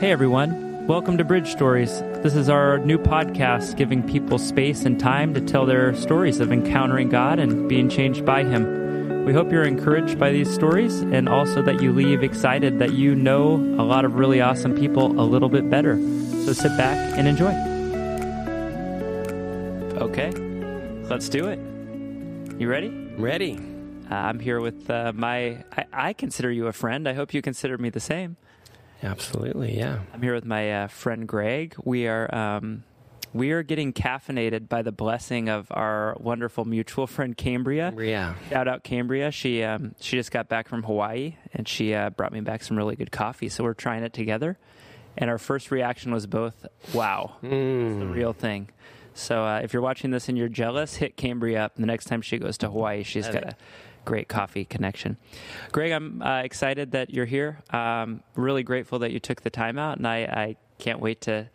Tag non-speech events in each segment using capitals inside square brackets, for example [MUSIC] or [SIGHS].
Hey everyone, welcome to Bridge Stories. This is our new podcast giving people space and time to tell their stories of encountering God and being changed by Him. We hope you're encouraged by these stories and also that you leave excited that you know a lot of really awesome people a little bit better. So sit back and enjoy. Okay, let's do it. You ready? Ready. Uh, I'm here with uh, my, I, I consider you a friend. I hope you consider me the same. Absolutely, yeah. I'm here with my uh, friend Greg. We are um, we are getting caffeinated by the blessing of our wonderful mutual friend Cambria. Yeah. Shout out Cambria. She um, she just got back from Hawaii and she uh, brought me back some really good coffee. So we're trying it together, and our first reaction was both, "Wow, Mm. it's the real thing." So uh, if you're watching this and you're jealous, hit Cambria up. The next time she goes to Hawaii, she's got it. Great coffee connection. Greg, I'm uh, excited that you're here. Um, really grateful that you took the time out, and I, I can't wait to,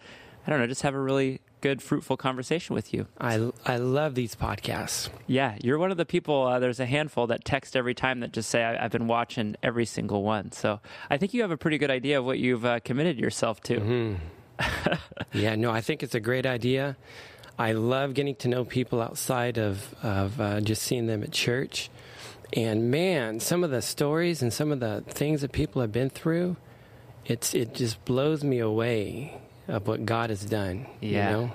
I don't know, just have a really good, fruitful conversation with you. I, I love these podcasts. Yeah, you're one of the people. Uh, there's a handful that text every time that just say, I, "I've been watching every single one." So I think you have a pretty good idea of what you've uh, committed yourself to. Mm-hmm. [LAUGHS] Yeah, no, I think it's a great idea. I love getting to know people outside of, of uh, just seeing them at church. And man, some of the stories and some of the things that people have been through, it's it just blows me away of what God has done. Yeah. You know?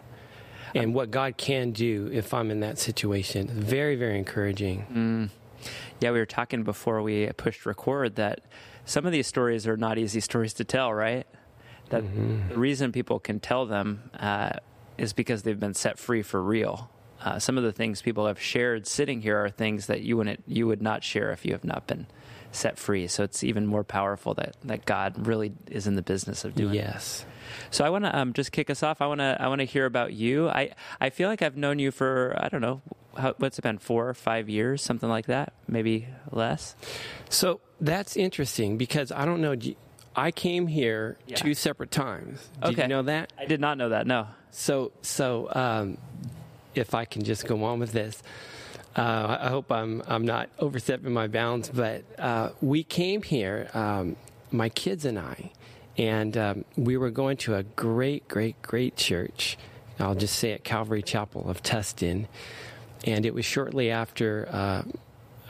And what God can do if I'm in that situation. Very, very encouraging. Yeah, we were talking before we pushed record that some of these stories are not easy stories to tell, right? That the reason people can tell them uh, is because they've been set free for real. Uh, some of the things people have shared sitting here are things that you wouldn't you would not share if you have not been set free. So it's even more powerful that, that God really is in the business of doing. it. Yes. So I want to um, just kick us off. I want to I want to hear about you. I I feel like I've known you for I don't know how, what's it been four or five years, something like that, maybe less. So that's interesting because I don't know. I came here Yeah. two separate times. Did Okay. you know that? I did not know that. No. So, so um, if I can just go on with this, uh, I hope I'm I'm not overstepping my bounds. But uh, we came here, um, my kids and I, and um, we were going to a great, great, great church. I'll just say it, Calvary Chapel of Tustin, and it was shortly after, uh,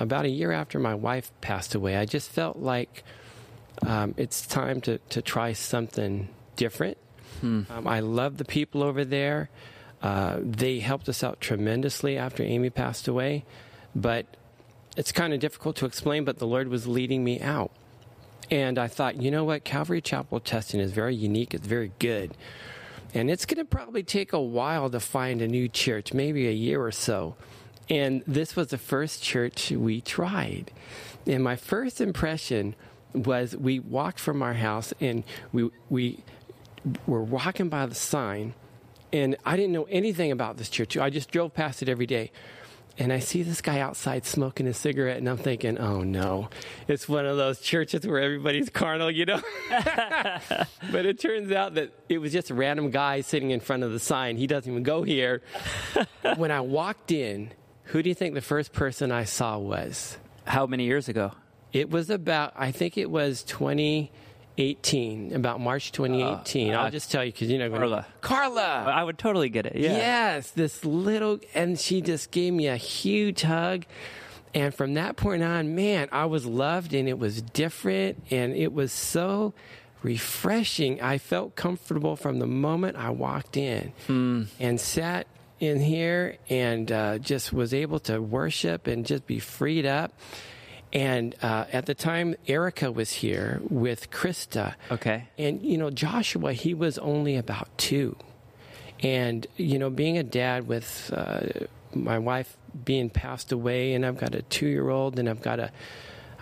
about a year after my wife passed away. I just felt like um, it's time to, to try something different. Um, I love the people over there. Uh, they helped us out tremendously after Amy passed away, but it's kind of difficult to explain. But the Lord was leading me out, and I thought, you know what, Calvary Chapel Tustin is very unique. It's very good, and it's going to probably take a while to find a new church, maybe a year or so. And this was the first church we tried, and my first impression was we walked from our house and we we were walking by the sign, and I didn't know anything about this church. I just drove past it every day. And I see this guy outside smoking a cigarette, and I'm thinking, oh no, it's one of those churches where everybody's carnal, you know? [LAUGHS] but it turns out that it was just a random guy sitting in front of the sign. He doesn't even go here. [LAUGHS] when I walked in, who do you think the first person I saw was? How many years ago? It was about, I think it was 2018, about March 2018. uh, I'll just tell you because you know. Carla. Carla! I would totally get it. Yeah. Yes, this little, and she just gave me a huge hug. And from that point on, man, I was loved and it was different and it was so refreshing. I felt comfortable from the moment I walked in and sat in here and uh, just was able to worship and just be freed up. And uh, at the time, Erica was here with Krista. Okay. And, you know, Joshua, he was only about two. And, you know, being a dad with uh, my wife being passed away, and I've got a two year old, and I've got a,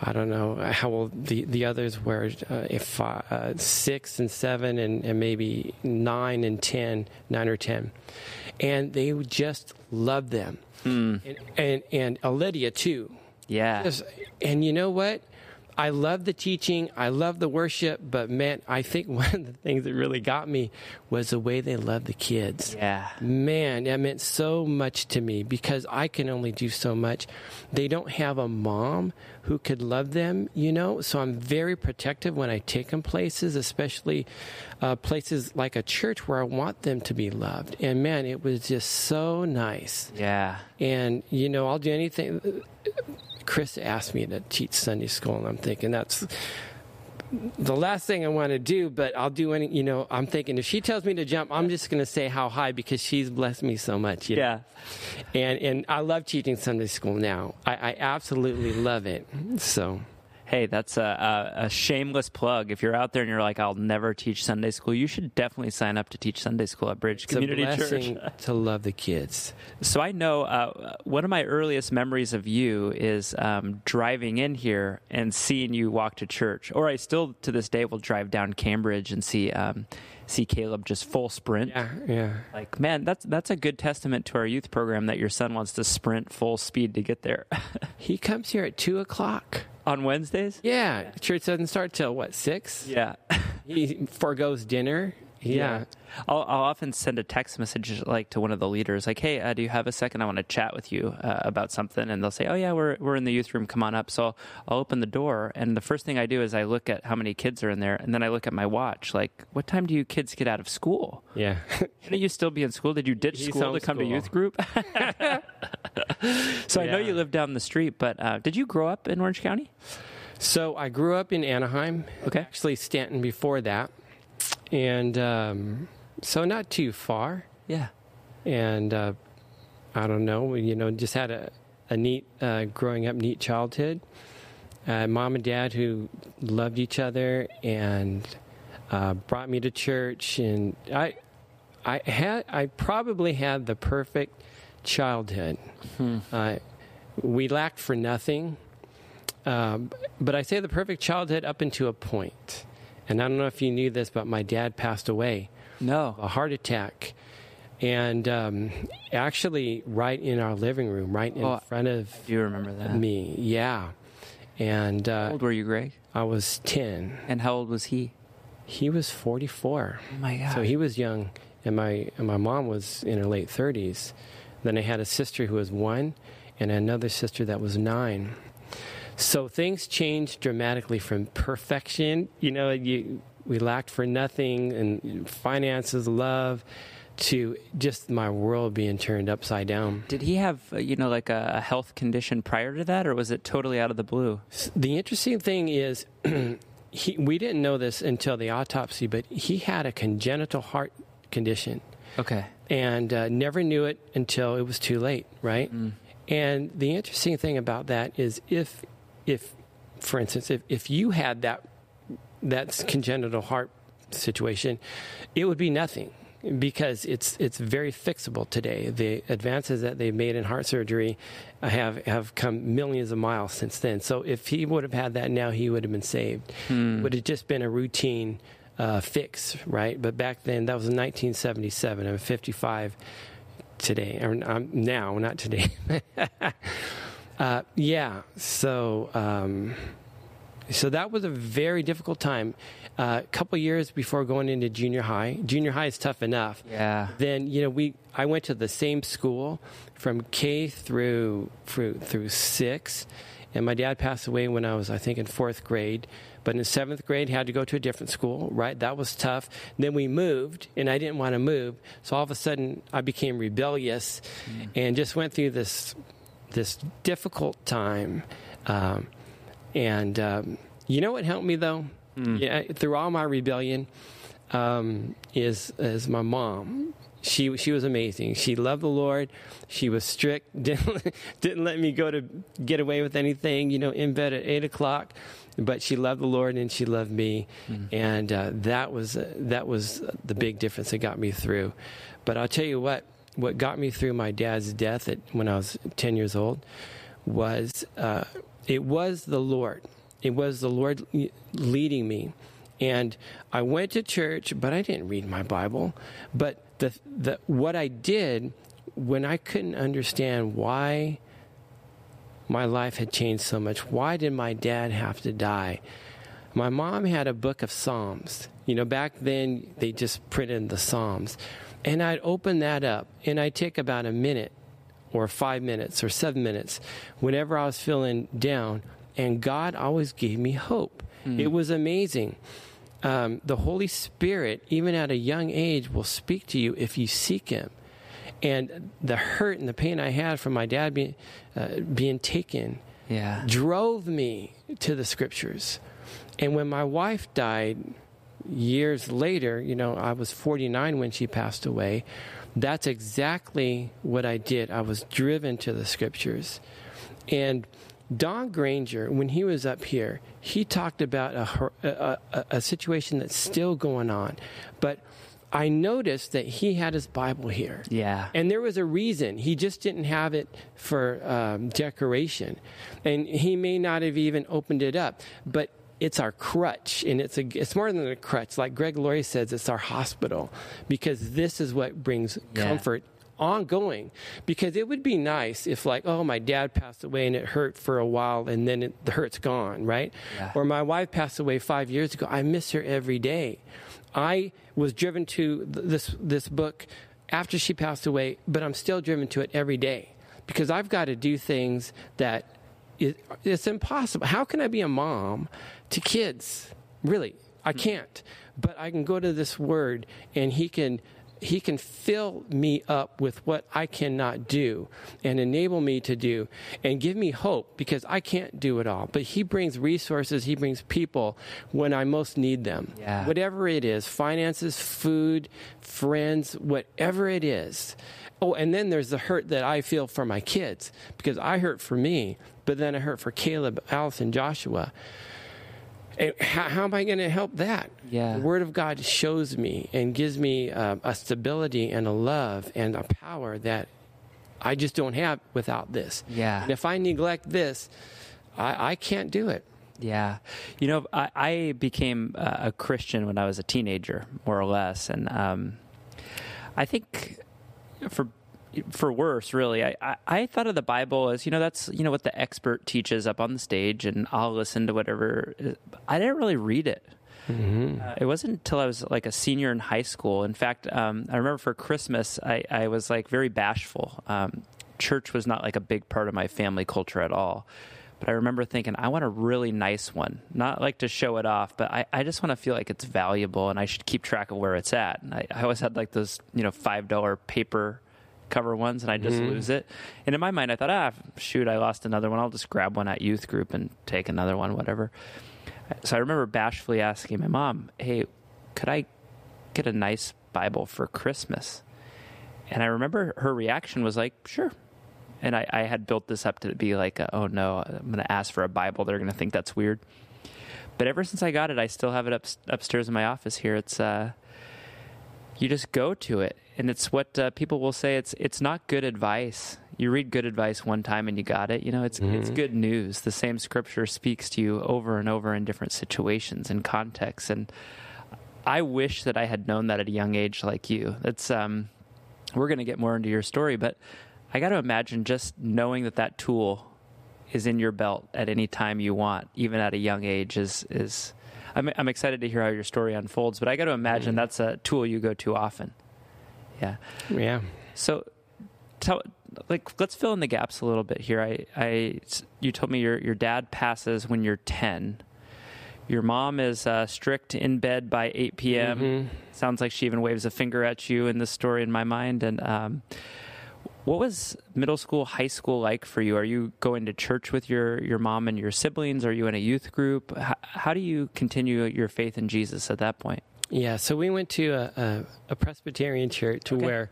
I don't know how old the, the others were, uh, if uh, six and seven, and, and maybe nine and ten, nine or ten. And they would just loved them. And, and, and Lydia, too. Yeah. Yes, and you know what? I love the teaching, I love the worship, but man, I think [LAUGHS] one of the things that really got me was the way they love the kids. Yeah. Man, that meant so much to me because I can only do so much. They don't have a mom who could love them, you know, so I'm very protective when I take them places, especially uh, places like a church where I want them to be loved. And man, it was just so nice. Yeah. And, you know, I'll do anything. Chris asked me to teach Sunday school, and I'm thinking that's the last thing I want to do, but I'll do any, you know, I'm thinking if she tells me to jump, I'm just going to say how high because she's blessed me so much. You know? Yeah. And, and I love teaching Sunday school now. I, I absolutely love it. So hey, that's a, a, a, shameless plug. If you're out there and you're like, I'll never teach Sunday school, you should definitely sign up to teach Sunday school at Bridge it's Community Church. [LAUGHS] to love the kids. So I know uh, one of my earliest memories of you is um, driving in here and seeing you walk to church. Or I still to this day will drive down Cambridge and see. Um, see Caleb just full sprint. Yeah, yeah. Like, man, that's that's a good testament to our youth program that your son wants to sprint full speed to get there. [LAUGHS] he comes here at two o'clock on Wednesdays. Yeah, church doesn't start till what six? Yeah, [LAUGHS] he foregoes dinner. Yeah. I'll, I'll, often send a text message like to one of the leaders, like, "Hey, uh, do you have a second? I want to chat with you uh, about something." And they'll say, "Oh yeah, we're we're in the youth room. Come on up." So I'll, I'll, open the door, and the first thing I do is I look at how many kids are in there, and then I look at my watch, like, "What time do you kids get out of school?" Yeah, [LAUGHS] shouldn't you still be in school? Did you ditch He's school to come school. to youth group? [LAUGHS] so yeah. I know you live down the street, but uh, did you grow up in Orange County? So I grew up in Anaheim. Okay, actually Stanton before that, and. Um, so not too far. Yeah. And uh, I don't know, you know, just had a, a neat uh, growing up, neat childhood. Uh, mom and dad who loved each other and uh, brought me to church, and I, I had, I probably had the perfect childhood. Hmm. Uh, we lacked for nothing, um, but I say the perfect childhood up into a point. And I don't know if you knew this, but my dad passed away no. A heart attack. And um, actually, right in our living room, right in oh, front of you remember that me, yeah. And uh, how old were you, Greg? I was ten. And how old was he? He was forty-four. Oh my god! So he was young, and my and my mom was in her late thirties. Then I had a sister who was one, and another sister that was nine. So things changed dramatically from perfection. You know, you we lacked for nothing and finances, love, to just my world being turned upside down. Did he have, uh, you know, like a health condition prior to that, or was it totally out of the blue? The interesting thing is, [CLEARS THROAT] he, we didn't know this until the autopsy, but he had a congenital heart condition. Okay. And uh, never knew it until it was too late, right? Mm. And the interesting thing about that is if, if, for instance, if, if you had that that congenital heart situation, it would be nothing because it's it's very fixable today. The advances that they've made in heart surgery have have come millions of miles since then. So if he would have had that now, he would have been saved. Hmm. It would have just been a routine uh, fix, right? But back then, that was in 1977. I'm 55 today, or I'm now, not today. [LAUGHS] uh, yeah. So. Um, so that was a very difficult time. A uh, couple years before going into junior high. Junior high is tough enough. Yeah. Then you know we I went to the same school from K through through through six, and my dad passed away when I was I think in fourth grade. But in seventh grade, had to go to a different school. Right, that was tough. Then we moved, and I didn't want to move. So all of a sudden, I became rebellious, mm. and just went through this this difficult time. Um, and um, you know what helped me though? Mm. Yeah, through all my rebellion, um, is is my mom. She she was amazing. She loved the Lord. She was strict. [LAUGHS] Didn't didn't let me go to get away with anything. You know, in bed at eight o'clock. But she loved the Lord and she loved me, mm. and uh, that was uh, that was the big difference that got me through. But I'll tell you what, what got me through my dad's death at, when I was ten years old was uh, it was the Lord. It was the Lord leading me. And I went to church, but I didn't read my Bible. But the, the, what I did when I couldn't understand why my life had changed so much. Why did my dad have to die? My mom had a book of Psalms. You know, back then they just printed the Psalms. And I'd open that up and I'd take about a minute or five minutes or seven minutes whenever I was feeling down. And God always gave me hope. Mm. It was amazing. Um, the Holy Spirit, even at a young age, will speak to you if you seek Him. And the hurt and the pain I had from my dad being, uh, being taken yeah. drove me to the scriptures. And when my wife died years later, you know, I was 49 when she passed away. That's exactly what I did. I was driven to the scriptures. And Don Granger, when he was up here, he talked about a, a, a, a situation that's still going on. But I noticed that he had his Bible here. Yeah. And there was a reason. He just didn't have it for um, decoration. And he may not have even opened it up. But it's our crutch and it's a it's more than a crutch. Like greg laurie says it's our hospital because this is what brings yeah. comfort ongoing. Because it would be nice if like oh my dad passed away and it hurt for a while and then it, the hurt's gone right? Yeah. or my wife passed away five years ago. I miss her every day. I was driven to this this book after she passed away but i'm still driven to it every day. Because i've got to do things that it, it's impossible how can i be a mom to kids really i hmm. can't but i can go to this word and he can he can fill me up with what I cannot do and enable me to do and give me hope because I can't do it all. But He brings resources, He brings people when I most need them. Yeah. Whatever it is finances, food, friends, whatever it is. Oh, and then there's the hurt that I feel for my kids because I hurt for me, but then I hurt for Caleb, Allison, Joshua. How, how, am I going to help that? Yeah. The Word of God shows me and gives me uh, a stability and a love and a power that I just don't have without this. Yeah. And if I neglect this, I, I can't do it. Yeah. You know, I, I became a Christian when I was a teenager, more or less. And um, I think for for worse, really. I, I, I, thought of the Bible as, you know, that's, you know, what the expert teaches up on the stage, and I'll listen to whatever. I didn't really read it. Mm-hmm. Uh, it wasn't until I was like a senior in high school. In fact, um, I remember for Christmas, I, I was like very bashful. Um, church was not like a big part of my family culture at all. But I remember thinking, I want a really nice one, not like to show it off, but I, I just want to feel like it's valuable and I should keep track of where it's at. And I, I always had like those, you know, $5 paper cover ones and I just mm-hmm. lose it. And in my mind, I thought, ah, shoot, I lost another one. I'll just grab one at youth group and take another one, whatever. So I remember bashfully asking my mom, hey, could I get a nice Bible for Christmas? And I remember her reaction was like, sure. And I, I had built this up to be like, a, oh no, I'm going to ask for a Bible. They're going to think that's weird. But ever since I got it, I still have it up, upstairs in my office here. It's, uh, you just go to it. And it's what uh, people will say it's it's not good advice. You read good advice one time and you got it. You know it's mm-hmm. it's good news. The same scripture speaks to you over and over in different situations and contexts. And i wish that i had known that at a young age like you. That's um we're going to get more into your story but i got to imagine just knowing that that tool is in your belt at any time you want even at a young age is is I'm, I'm excited to hear how your story unfolds, but I got to imagine mm-hmm. that's a tool you go to often. Yeah. Yeah. So, tell like let's fill in the gaps a little bit here. I, I you told me your your dad passes when you're ten. Your mom is uh, strict in bed by 8 p.m. Mm-hmm. Sounds like she even waves a finger at you in this story in my mind. And um, what was middle school, high school like for you? Are you going to church with your, your mom and your siblings? Are you in a youth group? How, how do you continue your faith in Jesus at that point? Yeah, so we went to a, a, a Presbyterian church okay. where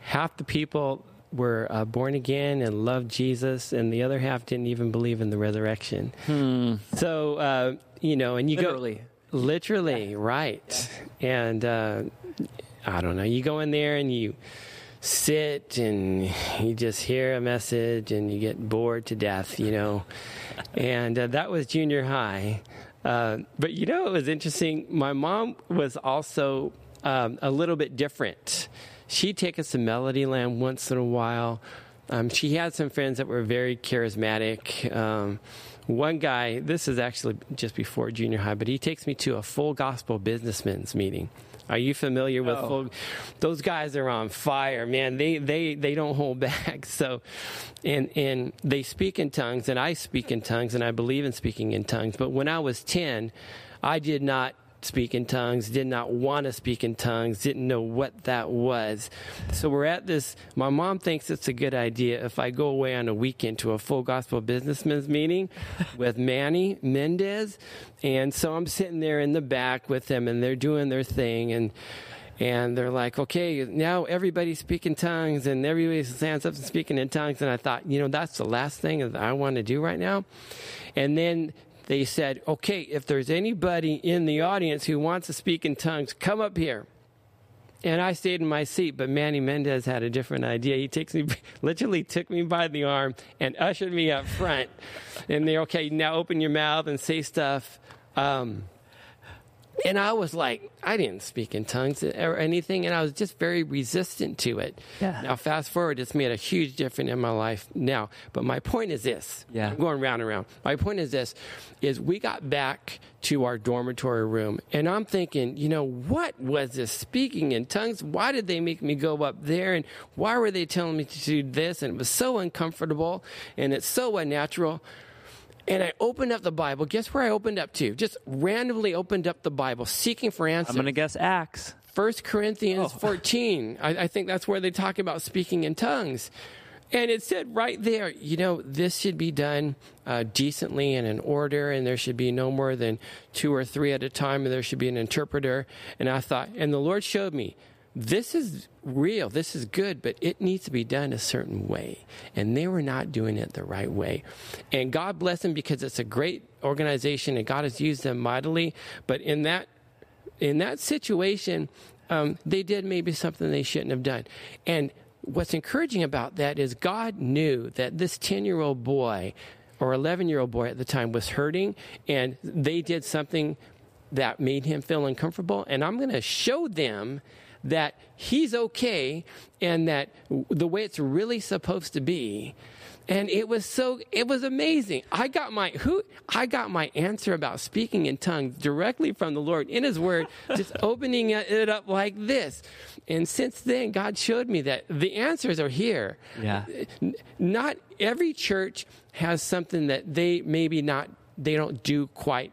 half the people were uh, born again and loved Jesus, and the other half didn't even believe in the resurrection. Hmm. So, uh, you know, and you literally. go literally yeah. right, yeah. and uh, I don't know. You go in there and you sit and you just hear a message and you get bored to death, you know. and uh, that was junior high. Uh, but you know, it was interesting. My mom was also um, a little bit different. She'd take us to Melodyland once in a while, Um, she had some friends that were very charismatic. Um, one guy, this is actually just before junior high, but he takes me to a full gospel businessmen's meeting. Are you familiar with Oh. full? Those guys are on fire, man. They they they don't hold [LAUGHS] back. So, and and they speak in tongues, and I speak in tongues, and I believe in speaking in tongues. But when I was ten, I did not speak in tongues, did not want to speak in tongues, didn't know what that was. So we're at this. My mom thinks it's a good idea if I go away on a weekend to a full gospel businessmen's meeting [LAUGHS] with Manny Mendez. And so I'm sitting there in the back with them, and they're doing their thing. And and they're like, okay, now everybody's speaking tongues and everybody stands up and speaking in tongues. And I thought, you know, that's the last thing that I want to do right now. And then they said, okay, if there's anybody in the audience who wants to speak in tongues, come up here. And I stayed in my seat, but Manny Mendez had a different idea. He takes me, [LAUGHS] literally took me by the arm and ushered me up front. And they're okay. Now open your mouth and say stuff. Um, and I was like, I didn't speak in tongues or anything, and I was just very resistant to it. Yeah. Now, fast forward, it's made a huge difference in my life now. But my point is this. Yeah. I'm going round and round. My point is this: is we got back to our dormitory room, and I'm thinking, you know, what was this speaking in tongues? Why did they make me go up there, and why were they telling me to do this? And it was so uncomfortable, and it's so unnatural. And I opened up the Bible. Guess where I opened up to? Just randomly opened up the Bible, seeking for answers. I'm going to guess Acts. First Corinthians Oh. [LAUGHS] 14. I, I think that's where they talk about speaking in tongues. And it said right there, you know, this should be done uh, decently and in order, and there should be no more than two or three at a time, and there should be an interpreter. And I thought, and the Lord showed me, this is real, this is good, but it needs to be done a certain way. And they were not doing it the right way. And God bless them because it's a great organization, and God has used them mightily. But in that in that situation, um, they did maybe something they shouldn't have done. And what's encouraging about that is God knew that this 10 year old boy or 11 year old boy at the time was hurting, and they did something that made him feel uncomfortable. And I'm going to show them that he's okay and that the way it's really supposed to be. And it was so it was amazing. I got my who i got my answer about speaking in tongues directly from the lord in his word [LAUGHS] just opening it up like this. And since then god showed me that the answers are here. Yeah. Not every church has something that they maybe not they don't do quite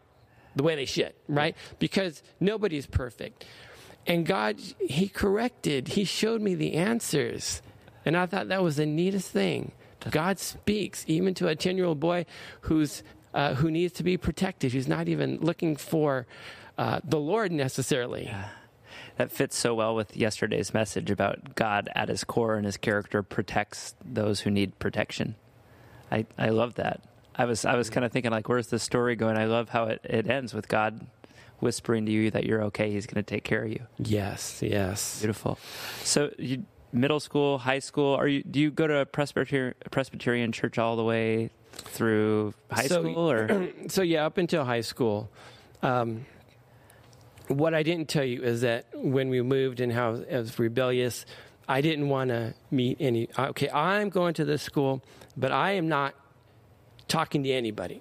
the way they should right? Because nobody's perfect and god he corrected he showed me the answers and i thought that was the neatest thing god speaks even to a 10 year old boy who's uh, who needs to be protected who's not even looking for uh, the lord necessarily That fits so well with yesterday's message about God at his core and his character protects those who need protection. I, I love that. I was I was kind of thinking like, where's the story going? I love how it, it ends with God whispering to you that you're okay. He's going to take care of you. yes yes Beautiful. So you middle school, high school. Are you? Do you go to a Presbyterian Presbyterian church all the way through high So- school, or [CLEARS THROAT] so yeah, up until high school. Um, what I didn't tell you is that when we moved and how I was rebellious, I didn't want to meet any. Okay, I'm going to this school, but I am not talking to anybody.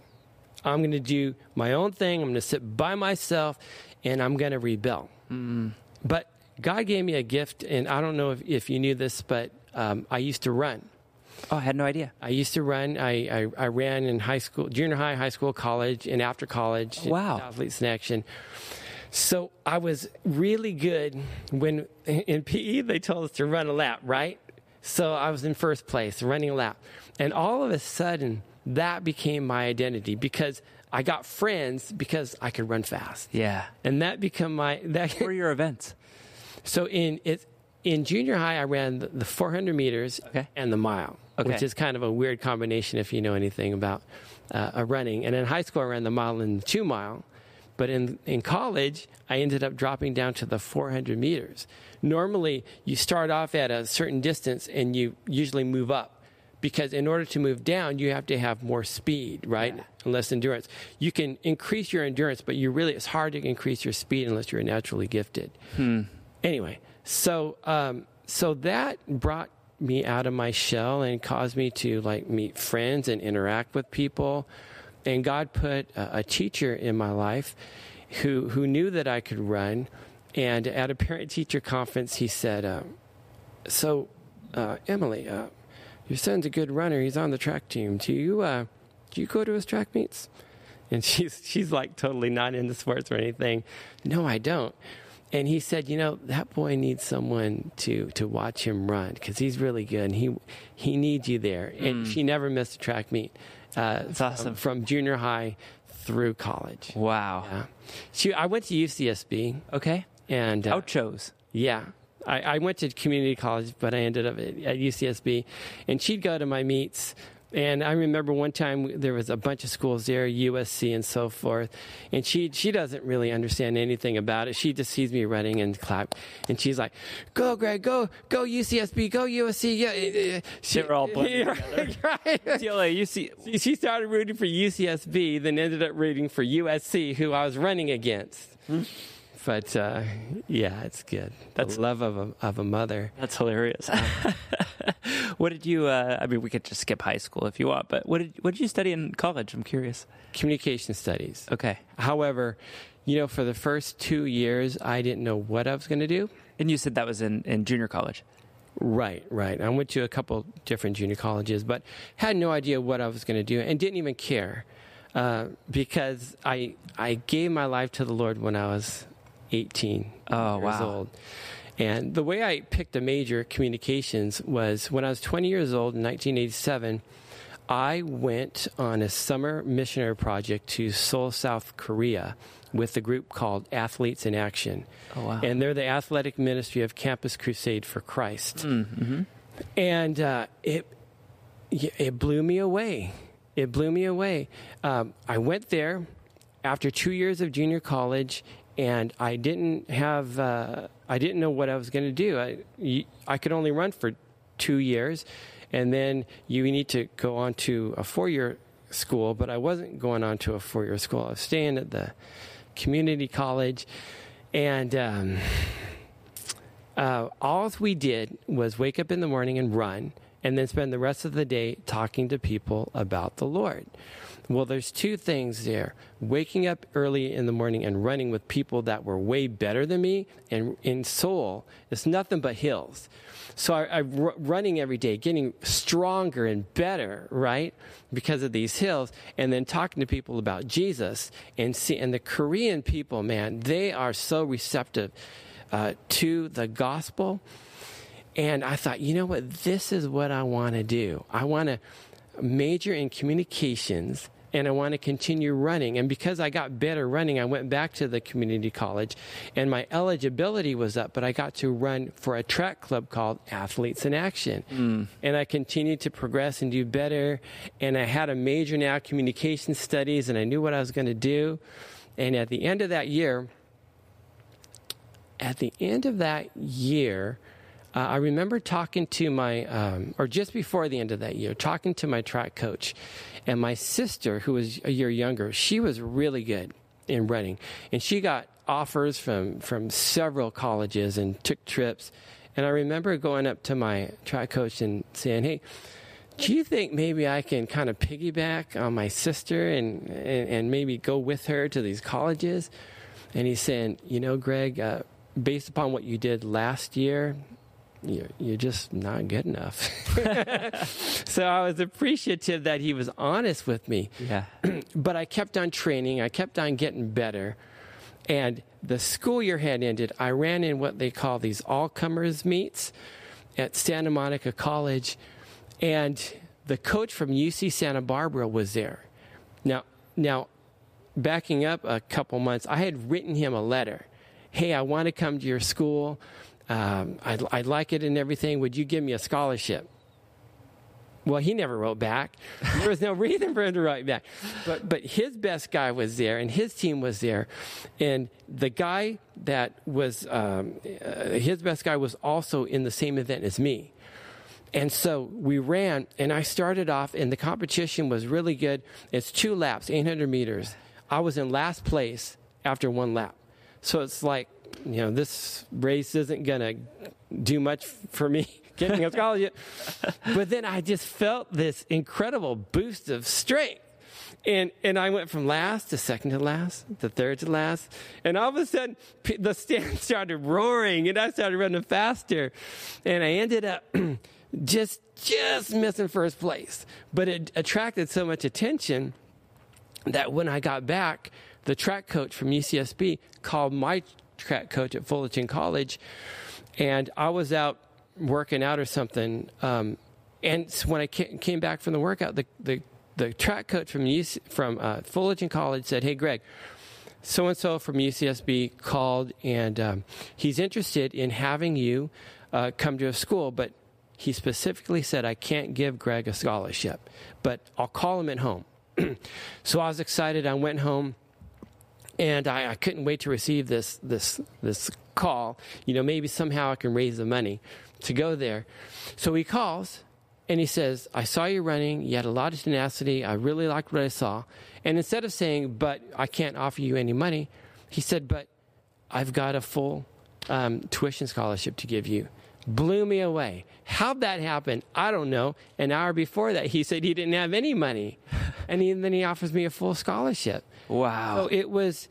I'm going to do my own thing. I'm going to sit by myself, and I'm going to rebel. But God gave me a gift, and I don't know if, if you knew this, but um, I used to run. oh, I had no idea. I used to run. I, I, I ran in high school, junior high, high school, college, and after college. Wow. Athletes in Action. So I was really good when in PE they told us to run a lap, right? So I was in first place, running a lap. And all of a sudden, that became my identity because I got friends because I could run fast. Yeah. And that become my that What were your events? so in it in junior high, I ran the, the 400 meters Okay. and the mile, Okay. which is kind of a weird combination if you know anything about uh, a running. And in high school, I ran the mile and the two mile. But in, in college, I ended up dropping down to the 400 meters. Normally, you start off at a certain distance and you usually move up because in order to move down, you have to have more speed, right? And less endurance. You can increase your endurance, but you really, it's hard to increase your speed unless you're naturally gifted anyway, so um, so that brought me out of my shell and caused me to like meet friends and interact with people. And God put a, a teacher in my life who who knew that I could run. And at a parent teacher conference, he said, uh, "So, uh, Emily, uh, your son's a good runner. He's on the track team. Do you uh, do you go to his track meets?" And [LAUGHS] she's she's like totally not into sports or anything. No, I don't. And he said, you know, that boy needs someone to to watch him run because he's really good. And he he needs you there. And she never missed a track meet. Uh, That's awesome. From, from junior high through college. Wow. Yeah. She, I went to UCSB, Okay. and uh, Outros. yeah, I, I went to community college, but I ended up at, at UCSB, and she'd go to my meets. And I remember one time there was a bunch of schools there, USC and so forth, and she she doesn't really understand anything about it. She just sees me running and clap, and she's like, "Go, Greg, go, go UCSB, go USC." Yeah, she, They were all blending [LAUGHS] right. UCLA, UC. She- She started rooting for UCSB, then ended up rooting for USC, who I was running against. Hmm. But uh, yeah, it's good. That's- the love of a, of a mother. That's hilarious. [LAUGHS] what did you? Uh, I mean, we could just skip high school if you want, but what did what did you study in college? I'm curious. Communication studies. Okay, However, you know, for the first two years, I didn't know what I was going to do. and you said that was in in junior college. Right, right. I went to a couple different junior colleges, but had no idea what I was going to do and didn't even care uh, because I I gave my life to the Lord when I was 18 Oh, years wow. old. And the way I picked a major, communications, was when I was 20 years old in 1987. I went on a summer missionary project to Seoul, South Korea, with a group called Athletes in Action. Oh, wow. And they're the athletic ministry of Campus Crusade for Christ. Mm-hmm. And uh, it it blew me away. It blew me away. Um, I went there after two years of junior college, and I didn't have uh, I didn't know what I was going to do. I I could only run for two years, and then you need to go on to a four year school. But I wasn't going on to a four year school. I was staying at the community college, and. Um, uh, all we did was wake up in the morning and run, and then spend the rest of the day talking to people about the Lord. Well, there's two things there waking up early in the morning and running with people that were way better than me. And in Seoul, it's nothing but hills. So I, am running every day, getting stronger and better, right? Because of these hills, and then talking to people about Jesus and see. And the Korean people, man, they are so receptive uh, to the gospel. And I thought, you know what? This is what I want to do. I want to major in communications and I want to continue running. And because I got better running, I went back to the community college and my eligibility was up, but I got to run for a track club called Athletes in Action. Hmm. And I continued to progress and do better. And I had a major now communication studies and I knew what I was going to do. And at the end of that year, at the end of that year, uh, I remember talking to my, um, or just before the end of that year, talking to my track coach. And my sister, who was a year younger, she was really good in running. And she got offers from, from several colleges and took trips. And I remember going up to my track coach and saying, hey, do you think maybe I can kind of piggyback on my sister and, and, and maybe go with her to these colleges? And he's saying, you know, Greg, uh, based upon what you did last year, you're, you're just not good enough. [LAUGHS] [LAUGHS] so I was appreciative that he was honest with me. Yeah. [CLEARS THROAT] But I kept on training, I kept on getting better. And the school year had ended. I ran in what they call these all comers meets at Santa Monica College. And the coach from UC Santa Barbara was there. Now, now, backing up a couple months, I had written him a letter. Hey, I want to come to your school. Um, I'd, I'd like it and everything. Would you give me a scholarship? Well, he never wrote back. [LAUGHS] There was no reason for him to write back. But, but his best guy was there, and his team was there. And the guy that was, um, uh, his best guy was also in the same event as me. And so we ran, and I started off, and the competition was really good. It's two laps, 800 meters. I was in last place after one lap. So it's like, you know, this race isn't going to do much for me [LAUGHS] getting a scholarship. but then I just felt this incredible boost of strength. And, and I went from last to second to last, to third to last. And all of a sudden, the stand [LAUGHS] started roaring and I started running faster. And I ended up [CLEARS THROAT] just, just missing first place. But it attracted so much attention that when I got back, the track coach from UCSB called my track coach at Fullerton College. And I was out working out or something. Um, and when I came back from the workout, the, the the track coach from UC, from uh, Fullerton College said, "Hey, Greg." So and so from UCSB called, and um, he's interested in having you uh, come to a school, but he specifically said, I can't give Greg a scholarship, but I'll call him at home. [CLEARS THROAT] so I was excited. I went home, and I, I, couldn't wait to receive this this this call. You know, maybe somehow I can raise the money to go there. So he calls, and he says, I saw you running. You had a lot of tenacity. I really liked what I saw. And instead of saying, but I can't offer you any money, he said, but I've got a full um, tuition scholarship to give you. Blew me away. How'd that happen? I don't know. An hour before that, he said he didn't have any money. [LAUGHS] And he, then he offers me a full scholarship. Wow. So it was,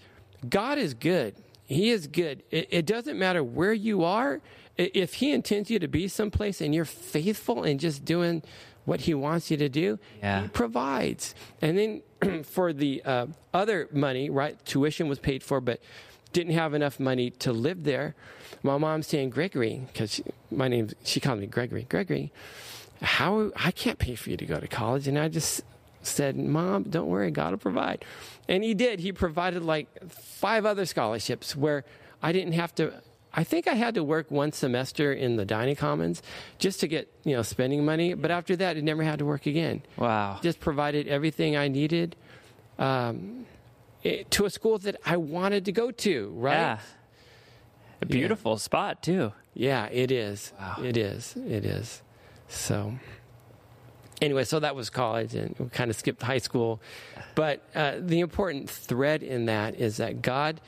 God is good. He is good. It, it doesn't matter where you are if he intends you to be someplace and you're faithful and just doing what he wants you to do, yeah. he provides. And then [CLEARS THROAT] for the uh, other money, right? Tuition was paid for, but didn't have enough money to live there. My mom's saying, Gregory, because my name, she called me Gregory. Gregory, how I can't pay for you to go to college, and I just said, Mom, don't worry, God will provide. And He did. He provided like five other scholarships where I didn't have to I think I had to work one semester in the dining commons just to get, you know, spending money. But after that, I never had to work again. Wow. Just provided everything I needed um, to a school that I wanted to go to, right? Yeah. A beautiful yeah. spot, too. Yeah, it is. Wow. It is. It is. So, anyway, so that was college and we kind of skipped high school. But uh, the important thread in that is that God,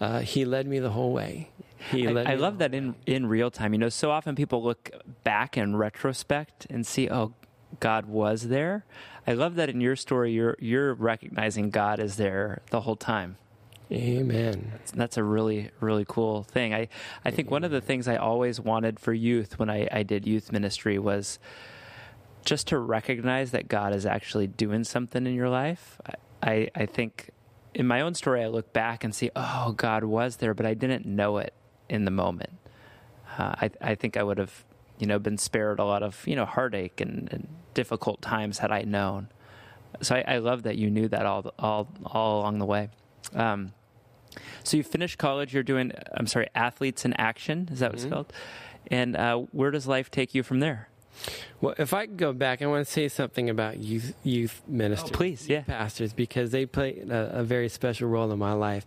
uh, He led me the whole way. He I, I love that in in real time. You know, so often people look back in retrospect and see, oh, God was there. I love that in your story, you're you're recognizing God is there the whole time. Amen. That's, that's a really really cool thing. I I think one of the things I always wanted for youth when I, I did youth ministry was just to recognize that God is actually doing something in your life. I, I, I think in my own story, I look back and see, oh, God was there, but I didn't know it in the moment. Uh, I, I think I would have, you know, been spared a lot of, you know, heartache and, and difficult times had I known. So I, I, love that you knew that all, all, all along the way. Um, so you finished college. You're doing, I'm sorry, athletes in action. Is that what mm-hmm. it's called? And uh, where does life take you from there? Well, if I go back, I want to say something about youth youth ministers, oh, please, yeah, pastors, because they play a, a very special role in my life.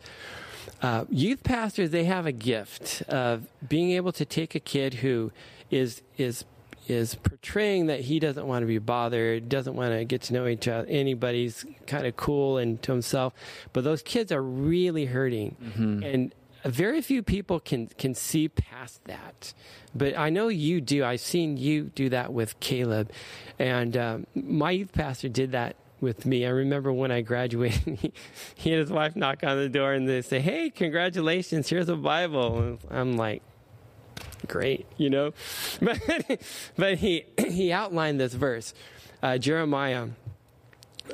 Uh, youth pastors, they have a gift of being able to take a kid who is is is portraying that he doesn't want to be bothered, doesn't want to get to know each other, anybody's kind of cool and to himself, but those kids are really hurting, mm-hmm. and very few people can can see past that. But I know you do. I've seen you do that with Caleb, and um, my youth pastor did that with me. I remember when I graduated, [LAUGHS] he, he, and his wife knock on the door and they say, "Hey, congratulations! Here's a Bible." And I'm like, "Great," you know. [LAUGHS] But but he he outlined this verse, uh, Jeremiah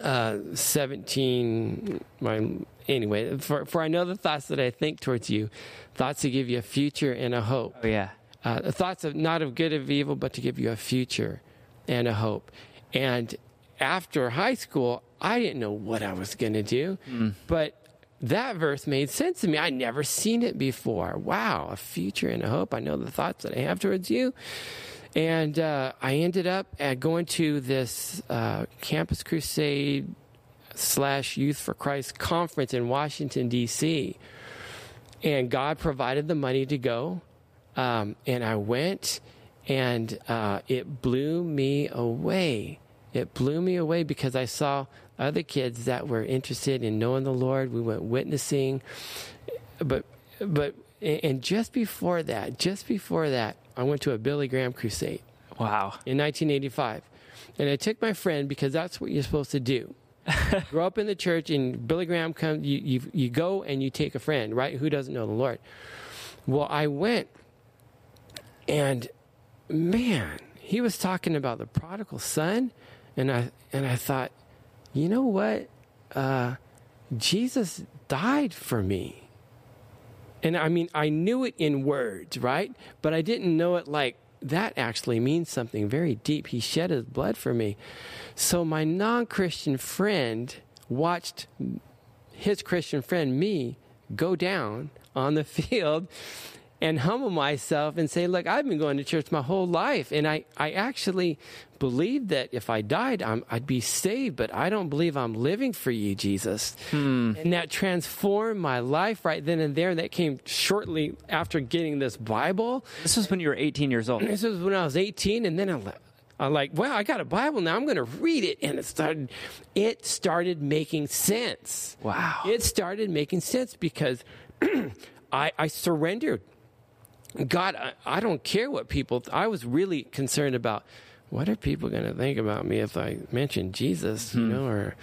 uh, 17. My anyway, for for I know the thoughts that I think towards you, thoughts to give you a future and a hope. Oh yeah. Uh, thoughts of not of good of evil, but to give you a future and a hope. And after high school, I didn't know what I was going to do, mm. but that verse made sense to me. I'd never seen it before. Wow, a future and a hope. I know the thoughts that I have towards you. And uh, I ended up at going to this uh, Campus Crusade slash Youth for Christ conference in Washington, D.C. And God provided the money to go. Um, and I went, and uh, it blew me away it blew me away because I saw other kids that were interested in knowing the Lord. We went witnessing, but but and just before that, just before that, I went to a Billy Graham crusade. Wow. in 1985. And I took my friend because that's what you're supposed to do. [LAUGHS] Grow up in the church, and Billy Graham comes. You, you you go and you take a friend, right? Who doesn't know the Lord? Well, I went, and man, he was talking about the prodigal son, and I and I thought, you know what? Uh, Jesus died for me. And I mean, I knew it in words, right? But I didn't know it like that actually means something very deep. He shed his blood for me. So my non Christian friend watched his Christian friend, me, go down on the [LAUGHS] field and humble myself and say, Look, I've been going to church my whole life. And I, I actually believe that if I died, i would be saved, but I don't believe I'm living for you, Jesus. Hmm. And that transformed my life right then and there. That came shortly after getting this Bible. This was when you were 18 years old. This was when I was 18. And then I I'm like, well, I got a Bible now. I'm going to read it, and it started. It started making sense. Wow! It started making sense because [CLEARS THROAT] I, I surrendered. God, I, I, don't care what people. I was really concerned about what are people going to think about me if I mention Jesus, you hmm. know, or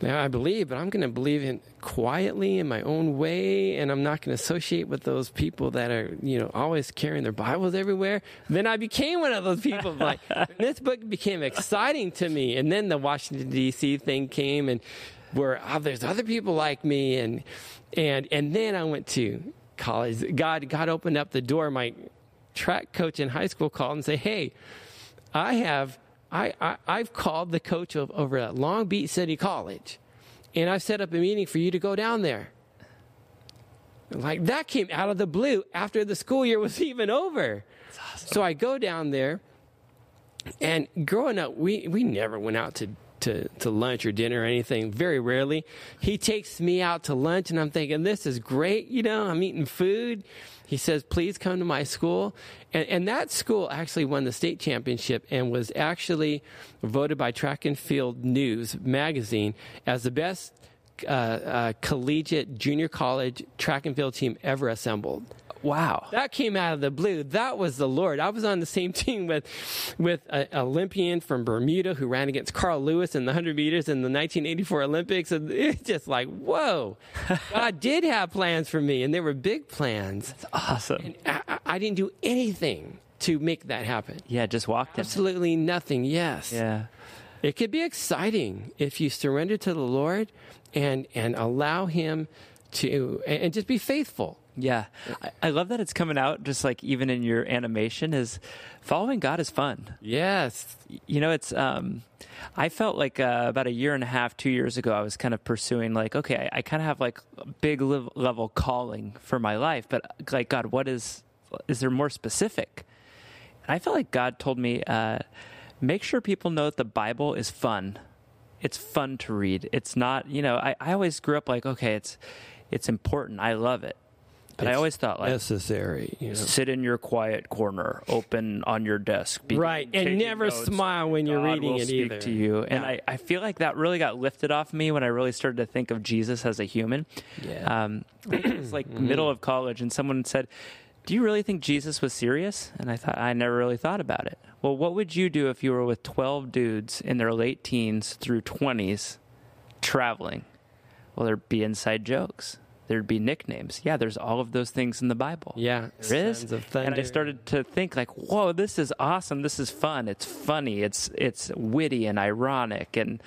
now I believe, but I'm going to believe in quietly in my own way, and I'm not going to associate with those people that are, you know, always carrying their Bibles everywhere. Then I became one of those people. [LAUGHS] like this book became exciting to me, and then the Washington D.C. thing came, and where oh, there's other people like me, and and and then I went to college. God God opened up the door. My track coach in high school called and said, "Hey, I have." I, I, have called the coach of, over at Long Beach City College, and I've set up a meeting for you to go down there. Like that came out of the blue after the school year was [LAUGHS] even over. Awesome. So I go down there, and growing up, we, we never went out to, to, to lunch or dinner or anything, very rarely. He takes me out to lunch, and I'm thinking, this is great. You know, I'm eating food. He says, please come to my school. And, and that school actually won the state championship and was actually voted by Track and Field News magazine as the best uh, uh, collegiate junior college track and field team ever assembled. Wow. That came out of the blue. That was the Lord. I was on the same [LAUGHS] team with with an Olympian from Bermuda who ran against Carl Lewis in the 100 meters in the 1984 Olympics. And [LAUGHS] it's just like, whoa. [LAUGHS] God did have plans for me, and they were big plans. That's awesome. I, I, didn't do anything to make that happen. Yeah, just walked Absolutely nothing, yes. Yeah. It could be exciting if you surrender to the Lord and, and allow Him to, and just be faithful yeah. I, I, love that it's coming out just like even in your animation is following God is fun. Yes. You know, it's, um, I felt like uh, about a year and a half, two years ago, I was kind of pursuing like, okay, I, I kind of have like a big level calling for my life, but like, God, what is, is there more specific? And I felt like God told me, uh, make sure people know that the Bible is fun. It's fun to read. It's not, you know, I, I always grew up like, okay, it's, it's important. I love it but I always thought like necessary. You know? Sit in your quiet corner, open on your desk, right, and never notes. smile when you're God reading it speak either. To you, and yeah. I, I feel like that really got lifted off me when I really started to think of Jesus as a human. Yeah, um, [CLEARS THROAT] it was like mm-hmm. middle of college, and someone said. Do you really think Jesus was serious? And I thought I never really thought about it. Well, what would you do if you were with 12 dudes in their late teens through 20s traveling? Well, there'd be inside jokes there'd be nicknames. Yeah, there's all of those things in the Bible. Yeah, there is. And I started to think like, whoa, this is awesome. This is fun. It's funny. It's it's witty and ironic and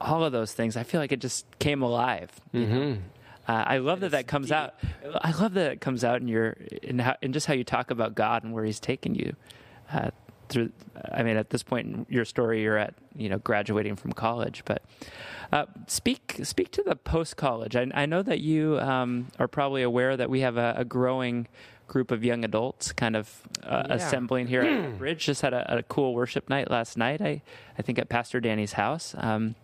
all of those things. I feel like it just came alive. Mm-hmm. Uh, I love that that comes deep. out. I love that it comes out in your in, how, in just how you talk about God and where He's taken you. Uh, through, I mean, at this point in your story, you're at you know graduating from college, but uh, speak speak to the post college. I, I, know that you um, are probably aware that we have a, a growing group of young adults kind of uh, yeah. assembling here at Bridge. Just had a, a, cool worship night last night. I I think at Pastor Danny's house. Um,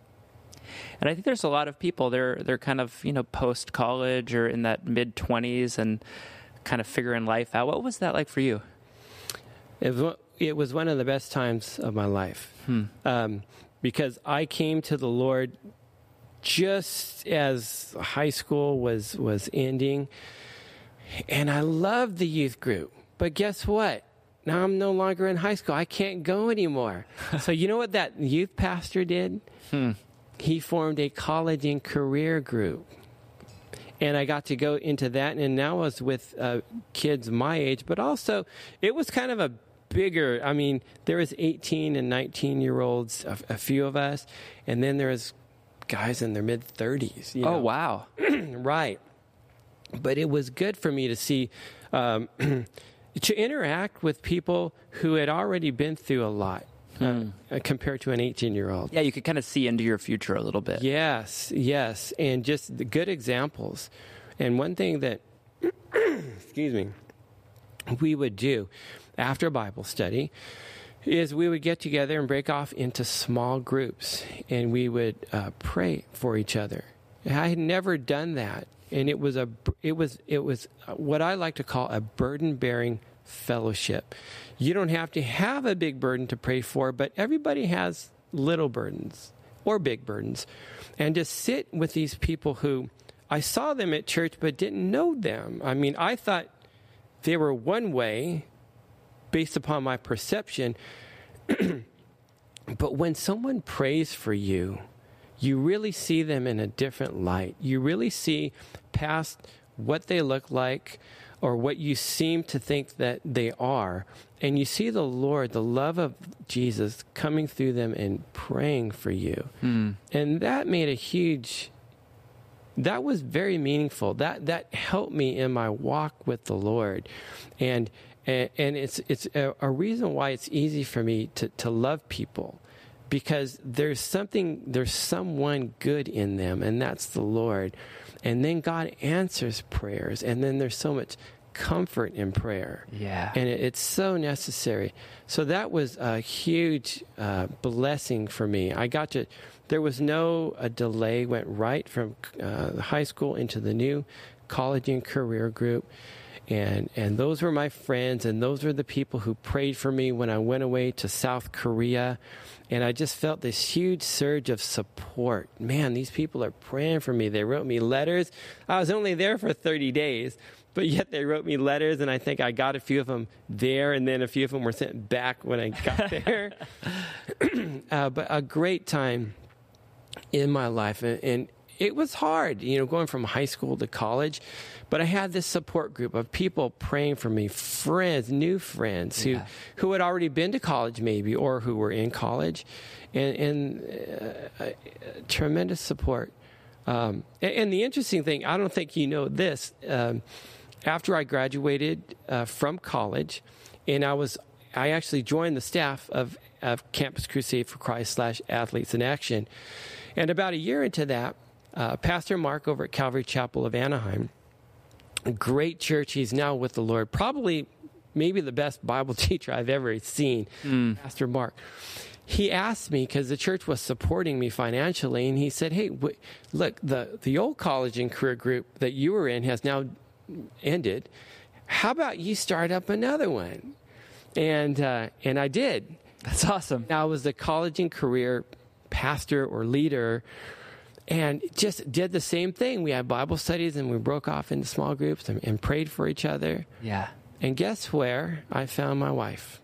and I think there's a lot of people. They're they're kind of you know post college or in that mid twenties and kind of figuring life out. What was that like for you? It was, it was one of the best times of my life hmm. um, because I came to the Lord just as high school was was ending and I loved the youth group. But guess what? now I'm no longer in high school. I can't go anymore. [LAUGHS] so, you know what that youth pastor did? Hmm. He formed a college and career group. And I got to go into that. And now I was with uh, kids my age, but also it was kind of a bigger. I mean, there was 18 and 19 year olds, a, a few of us, and then there was guys in their mid 30s. Oh, wow. [CLEARS THROAT] right. But it was good for me to see, um, [CLEARS THROAT] to interact with people who had already been through a lot. Uh, compared to an 18 year old. Yeah, you could kind of see into your future a little bit. Yes, yes. And just the good examples. And one thing that, [CLEARS THROAT] excuse me, we would do after Bible study is we would get together and break off into small groups and we would uh, pray for each other. I had never done that. And it was a, it was, it was what I like to call a burden bearing fellowship. You don't have to have a big burden to pray for, but everybody has little burdens or big burdens. And just sit with these people who I saw them at church but didn't know them. I mean, I thought they were one way based upon my perception. [CLEARS THROAT] but when someone prays for you, you really see them in a different light. You really see past what they look like or what you seem to think that they are. And you see the Lord, the love of Jesus coming through them and praying for you. Mm. And that made a huge that was very meaningful. That that helped me in my walk with the Lord. And and, and it's it's a, a reason why it's easy for me to, to love people because there's something there's someone good in them and that's the Lord. And then God answers prayers and then there's so much comfort in prayer. Yeah. And it, it's so necessary. So that was a huge uh, blessing for me. I got to, there was no a delay, went right from uh, high school into the new college and career group. And, and those were my friends, and those were the people who prayed for me when I went away to South Korea. And I just felt this huge surge of support. Man, these people are praying for me. They wrote me letters. I was only there for 30 days, but yet they wrote me letters, and I think I got a few of them there, and then a few of them were sent back when I got [LAUGHS] there. [CLEARS THROAT] uh, but a great time in my life, and, and it was hard, you know, going from high school to college. But I had this support group of people praying for me, friends, new friends who, Yeah. who had already been to college, maybe, or who were in college, and, and uh, uh, tremendous support. Um, and, and the interesting thing, I don't think you know this. Um, after I graduated uh, from college, and I was, I actually joined the staff of, of Campus Crusade for Christ slash Athletes in Action, and about a year into that, uh, Pastor Mark over at Calvary Chapel of Anaheim, a great church. He's now with the Lord. Probably, maybe the best Bible [LAUGHS] teacher I've ever seen, Pastor Mark. He asked me because the church was supporting me financially, and he said, "Hey, w- look, the the old college and career group that you were in has now ended. How about you start up another one?" And uh, and I did. That's awesome. I was the college and career pastor or leader and just did the same thing. We had Bible studies and we broke off into small groups and, and prayed for each other. Yeah. And guess where I found my wife?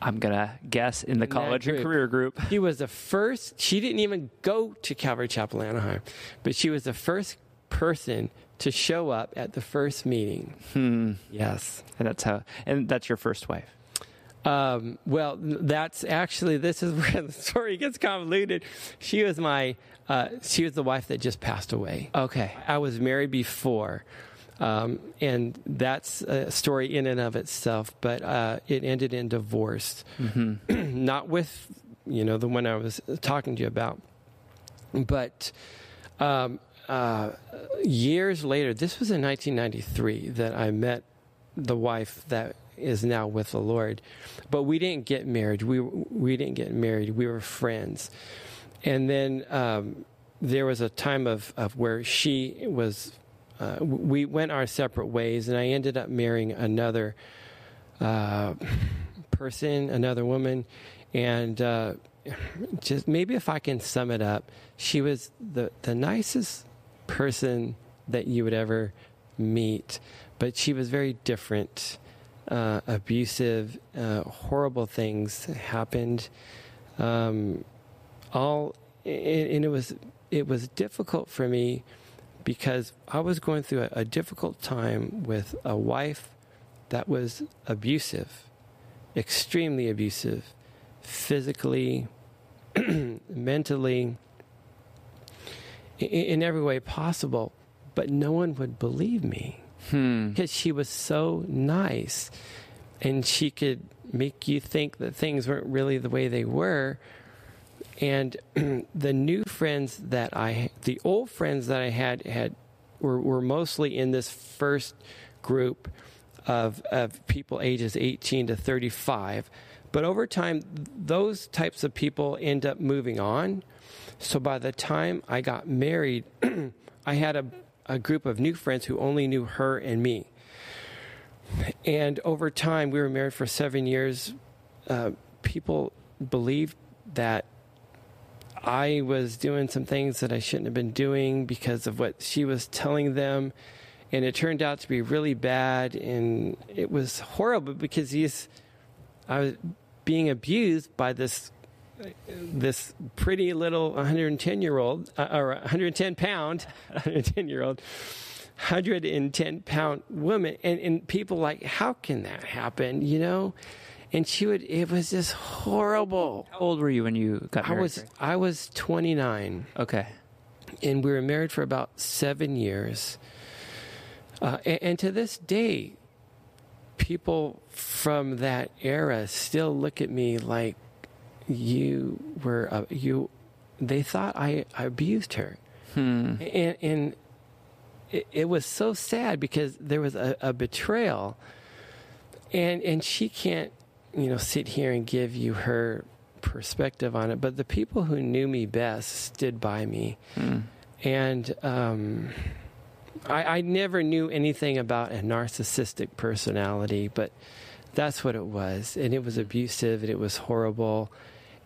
I'm going to guess in the In college and career group. She was the first, she didn't even go to Calvary Chapel Anaheim, but she was the first person to show up at the first meeting. Hmm. Yes. And that's how, and that's your first wife. Um, well, that's actually this is [LAUGHS] where the story gets convoluted. She was my uh, she was the wife that just passed away. Okay. I was married before, um, and that's a story in and of itself. But uh, it ended in divorce, [CLEARS THROAT] not with you know the one I was talking to you about, but. Um, uh, years later, this was in 1993 that I met the wife that is now with the Lord. But we didn't get married. We we didn't get married. We were friends. And then um, there was a time of, of where she was. Uh, we went our separate ways, and I ended up marrying another uh, person, another woman, and uh, just maybe if I can sum it up, she was the the nicest person that you would ever meet, but she was very different uh, abusive, uh, horrible things happened. Um, all and, it was it was difficult for me because I was going through a, a difficult time with a wife that was abusive, extremely abusive, physically, [CLEARS THROAT] mentally, in, in every way possible. But no one would believe me Hmm. because she was so nice and she could make you think that things weren't really the way they were. And [CLEARS THROAT] the new friends that i the old friends that i had had were, were mostly in this first group of of people ages 18 to 35 but over time those types of people end up moving on. So by the time i got married [CLEARS THROAT] i had a a group of new friends who only knew her and me. And over time, we were married for seven years. Uh, people believed that I was doing some things that I shouldn't have been doing because of what she was telling them. And it turned out to be really bad. And it was horrible because he's, I was being abused by this this pretty little 110 year old uh, or 110 pound [LAUGHS] 110 year old 110 pound woman. And, and people like how can that happen? You know? And she would it was just horrible. How old were you when you got married i was i was 29 okay. and we were married for about seven years. Uh, and, and to this day people from that era still look at me like you were uh, you they thought I, I abused her. Hmm. and, and it, it was so sad because there was a, a betrayal. And and she can't you know sit here and give you her perspective on it but the people who knew me best stood by me. Hmm. and um, I, I never knew anything about a narcissistic personality but that's what it was. And it was abusive and it was horrible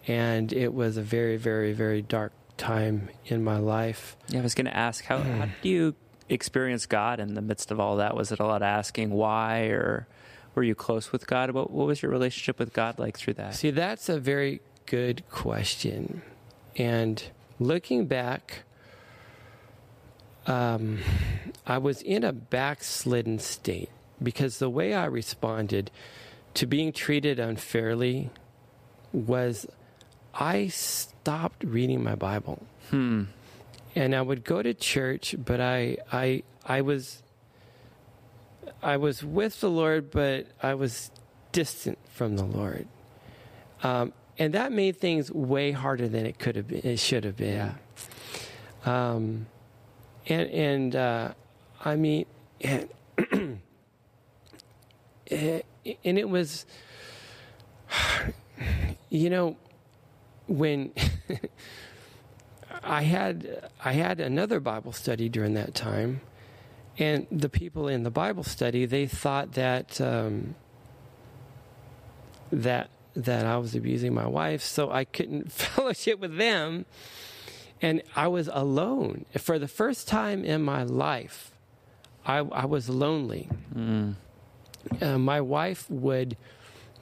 and it was a very very very dark time in my life Yeah, I was going to ask how how do you experience God in the midst of all that? Was it a lot of asking why, or were you close with God? What what was your relationship with God like through that? See, that's a very good question. And looking back, um, I was in a backslidden state because the way I responded to being treated unfairly was I stopped reading my Bible. Hmm. and I would go to church, but I I I was I was with the Lord, but I was distant from the Lord, um, and that made things way harder than it could have been. It should have been. Um, and and uh, I mean, and, [CLEARS THROAT] and it was, [SIGHS] you know, when. [LAUGHS] I had I had another Bible study during that time, and the people in the Bible study they thought that um, that that I was abusing my wife, so I couldn't [LAUGHS] fellowship with them, and I was alone for the first time in my life. I, I was lonely. Mm. Uh, my wife would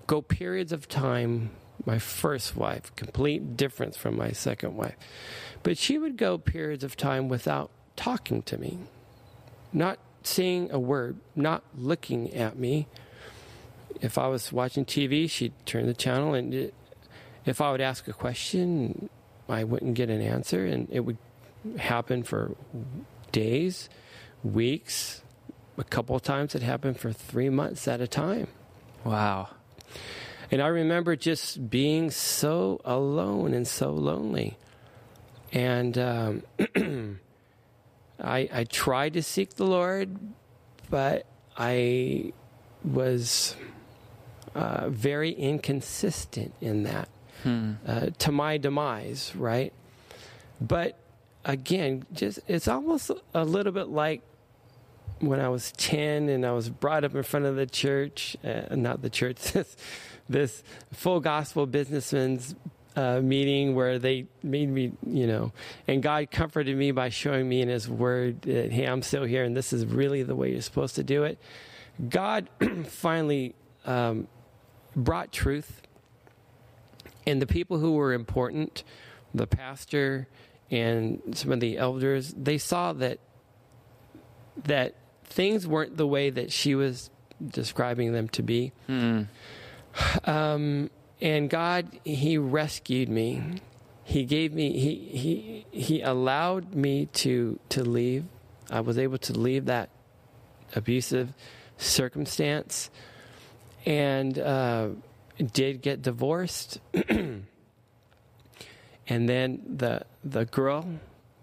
go periods of time. My first wife, complete difference from my second wife. But she would go periods of time without talking to me, not saying a word, not looking at me. If I was watching TV, she'd turn the channel, and it, if I would ask a question, I wouldn't get an answer, and it would happen for days, weeks. A couple of times it happened for three months at a time. Wow. And I remember just being so alone and so lonely. And um, [CLEARS THROAT] I, I tried to seek the Lord, but I was uh, very inconsistent in that Hmm. uh, to my demise, right? But again, just it's almost a little bit like when I was 10 and I was brought up in front of the church, uh, not the church, [LAUGHS] this, full gospel businessman's uh, meeting where they made me, you know, and God comforted me by showing me in His Word that, hey, I'm still here and this is really the way you're supposed to do it. God [CLEARS THROAT] finally um, brought truth, and the people who were important, the pastor and some of the elders, they saw that that things weren't the way that she was describing them to be. Mm. Um, and God, He rescued me. He gave me. He He He allowed me to to leave. I was able to leave that abusive circumstance, and uh, did get divorced. [CLEARS THROAT] and then the the girl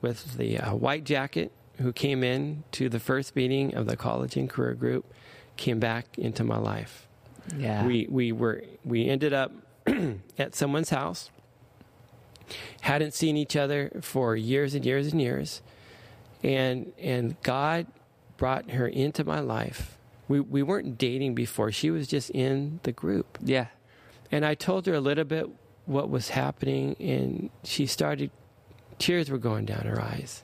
with the uh, white jacket who came in to the first meeting of the college and career group came back into my life. Yeah. We we were we ended up [CLEARS THROAT] at someone's house. Hadn't seen each other for years and years and years. And and God brought her into my life. We we weren't dating before. She was just in the group. yeah. And I told her a little bit what was happening and she started tears were going down her eyes.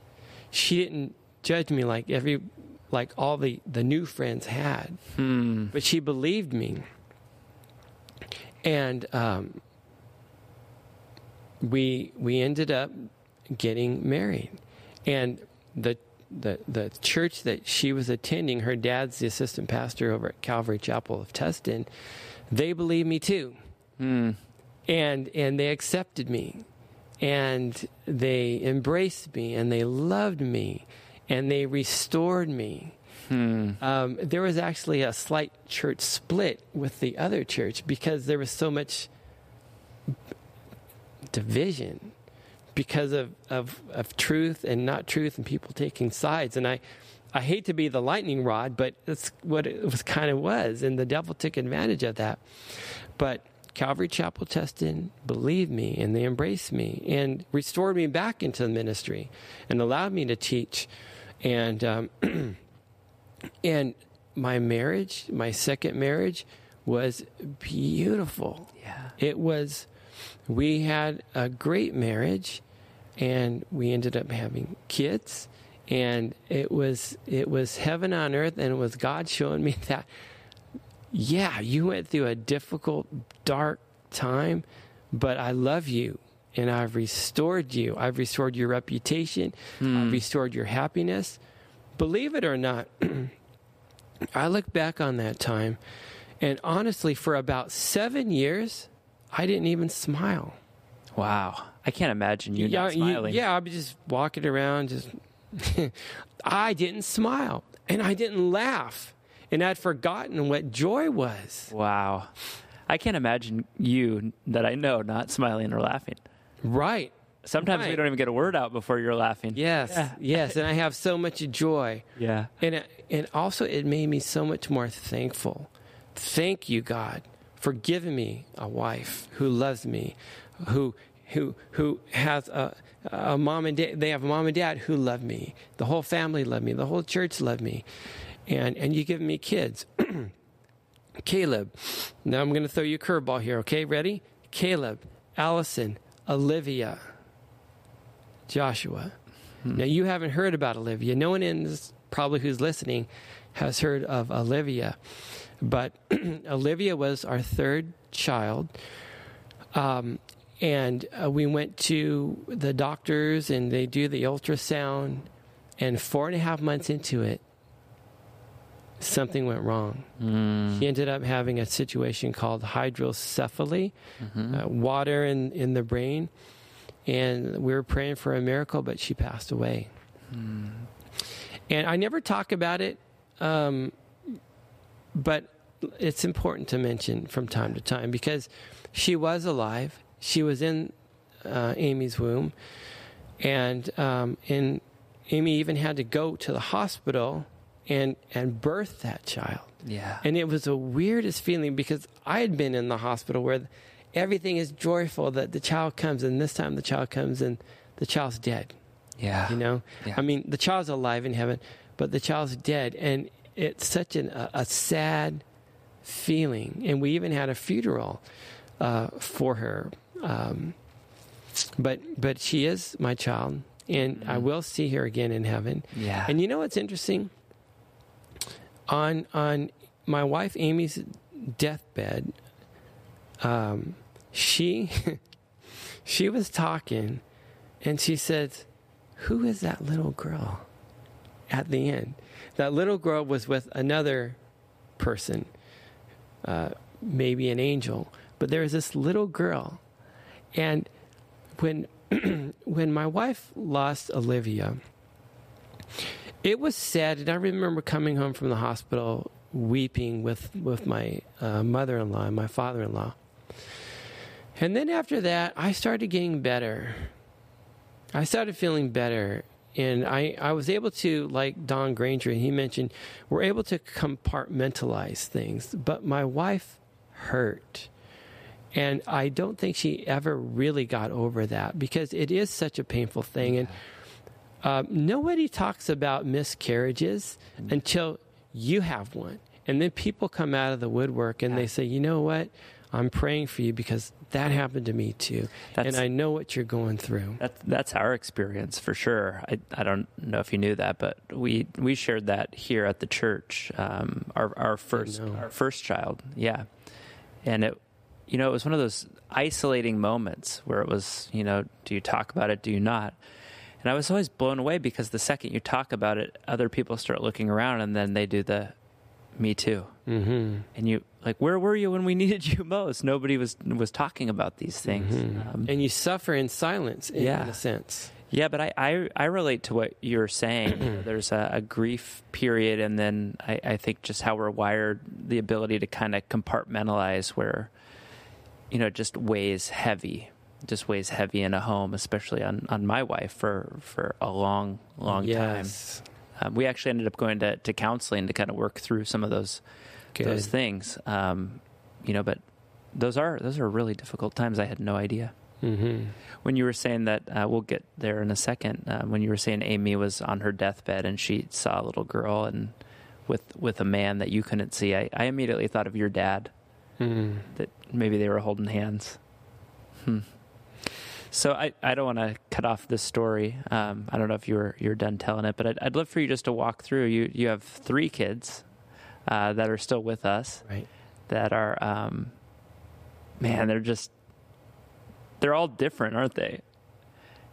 She didn't judge me like every like all the the new friends had. Hmm. but she believed me. And um, we we ended up getting married. And the the the church that she was attending her dad's the assistant pastor over at Calvary Chapel of Tustin they believed me too. Hmm. and and they accepted me. And they embraced me and they loved me and they restored me Hmm. um, there was actually a slight church split with the other church because there was so much division because of, of, of truth and not truth and people taking sides. And I, I hate to be the lightning rod, but that's what it was kind of was. And the devil took advantage of that. But Calvary Chapel Tustin believed me and they embraced me and restored me back into the ministry and allowed me to teach. And, um, [CLEARS THROAT] and my marriage, my second marriage, was beautiful. Yeah. It was, we had a great marriage and we ended up having kids and it was it was heaven on earth and it was God showing me [LAUGHS] that yeah, you went through a difficult dark time, but I love you and I've restored you. I've restored your reputation. I've hmm. restored your happiness. Believe it or not, [CLEARS THROAT] I look back on that time and honestly for about 7 years I didn't even smile. Wow. I can't imagine you not you- smiling. yeah, I'd be just walking around, just. [LAUGHS] I didn't smile and I didn't laugh, and I'd forgotten what joy was. Wow. I can't imagine you that I know not smiling or laughing. Right. Sometimes we don't even get a word out before you're laughing. Yes. Yeah. Yes. And I have so much joy. Yeah. And, it- and also, it made me so much more thankful. Thank you, God, for giving me a wife who loves me, who who who has a, a mom and dad. They have a mom and dad who love me. The whole family love me. The whole church love me, and and you give me kids. [CLEARS THROAT] Caleb. Now I'm going to throw you a curveball here. Okay, ready? Caleb, Allison, Olivia, Joshua. Now you haven't heard about Olivia. No one in this, probably who's listening has heard of Olivia, but [CLEARS THROAT] Olivia was our third child. Um, and uh, we went to the doctors, and they do the ultrasound. And four and a half months into it, something went wrong. Mm. She ended up having a situation called hydrocephaly, Mm-hmm. uh, water in, in the brain. And we were praying for a miracle, but she passed away. Mm. And I never talk about it, um, but it's important to mention from time to time because she was alive. She was in uh, Amy's womb, and um, and Amy even had to go to the hospital and and birth that child. Yeah. And it was the weirdest feeling because I had been in the hospital where everything is joyful that the child comes, and this time the child comes and the child's dead. yeah. You know, Yeah. I mean, the child's alive in heaven, but the child's dead, and it's such an, a, a sad feeling. And we even had a funeral uh, for her. Um, but but she is my child, and I will see her again in heaven. Yeah. And you know what's interesting? On on my wife Amy's deathbed, um, she [LAUGHS] she was talking, and she says, "Who is that little girl?" At the end, that little girl was with another person, uh, maybe an angel, but there was this little girl, and when [CLEARS THROAT] when my wife lost Olivia, it was sad, and I remember coming home from the hospital weeping with with my uh, mother-in-law and my father-in-law. And then after that, I started getting better. I started feeling better. And I, I was able to, like Don Granger, he mentioned, we're able to compartmentalize things. But my wife hurt. And I don't think she ever really got over that because it is such a painful thing. And uh, nobody talks about miscarriages until you have one. And then people come out of the woodwork and they say, you know what? I'm praying for you because that happened to me too. That's, and I know what you're going through. That's, that's our experience for sure. I, I don't know if you knew that, but we, we shared that here at the church. Um, our, our first, our first child. Yeah. And it, you know, it was one of those isolating moments where it was, you know, do you talk about it? Do you not? And I was always blown away because the second you talk about it, other people start looking around and then they do the, me too. Mm-hmm. And you like, where were you when we [LAUGHS] needed you most? Nobody was was talking about these things. Mm-hmm. Um, and you suffer in silence, in, yeah. in a sense. Yeah, but I, I, I relate to what you're saying. [CLEARS THROAT] There's a, a, grief period, and then I, I think just how we're wired, the ability to kind of compartmentalize, where you know, just weighs heavy, just weighs heavy in a home, especially on, on my wife for for a long, long yes. time. Um, we actually ended up going to, to counseling to kind of work through some of those Good. those things. Um, you know, but those are those are really difficult times. I had no idea. Mm-hmm. When you were saying that, uh, we'll get there in a second. Uh, when you were saying Amy was on her deathbed and she saw a little girl and with with a man that you couldn't see, I, I immediately thought of your dad. Mm. That maybe they were holding hands. Hmm. So I, I don't want to cut off this story. Um, I don't know if you're you're done telling it, but I'd, I'd love for you just to walk through. You you have three kids uh, that are still with us. Right. That are, um, man, they're just they're all different, aren't they?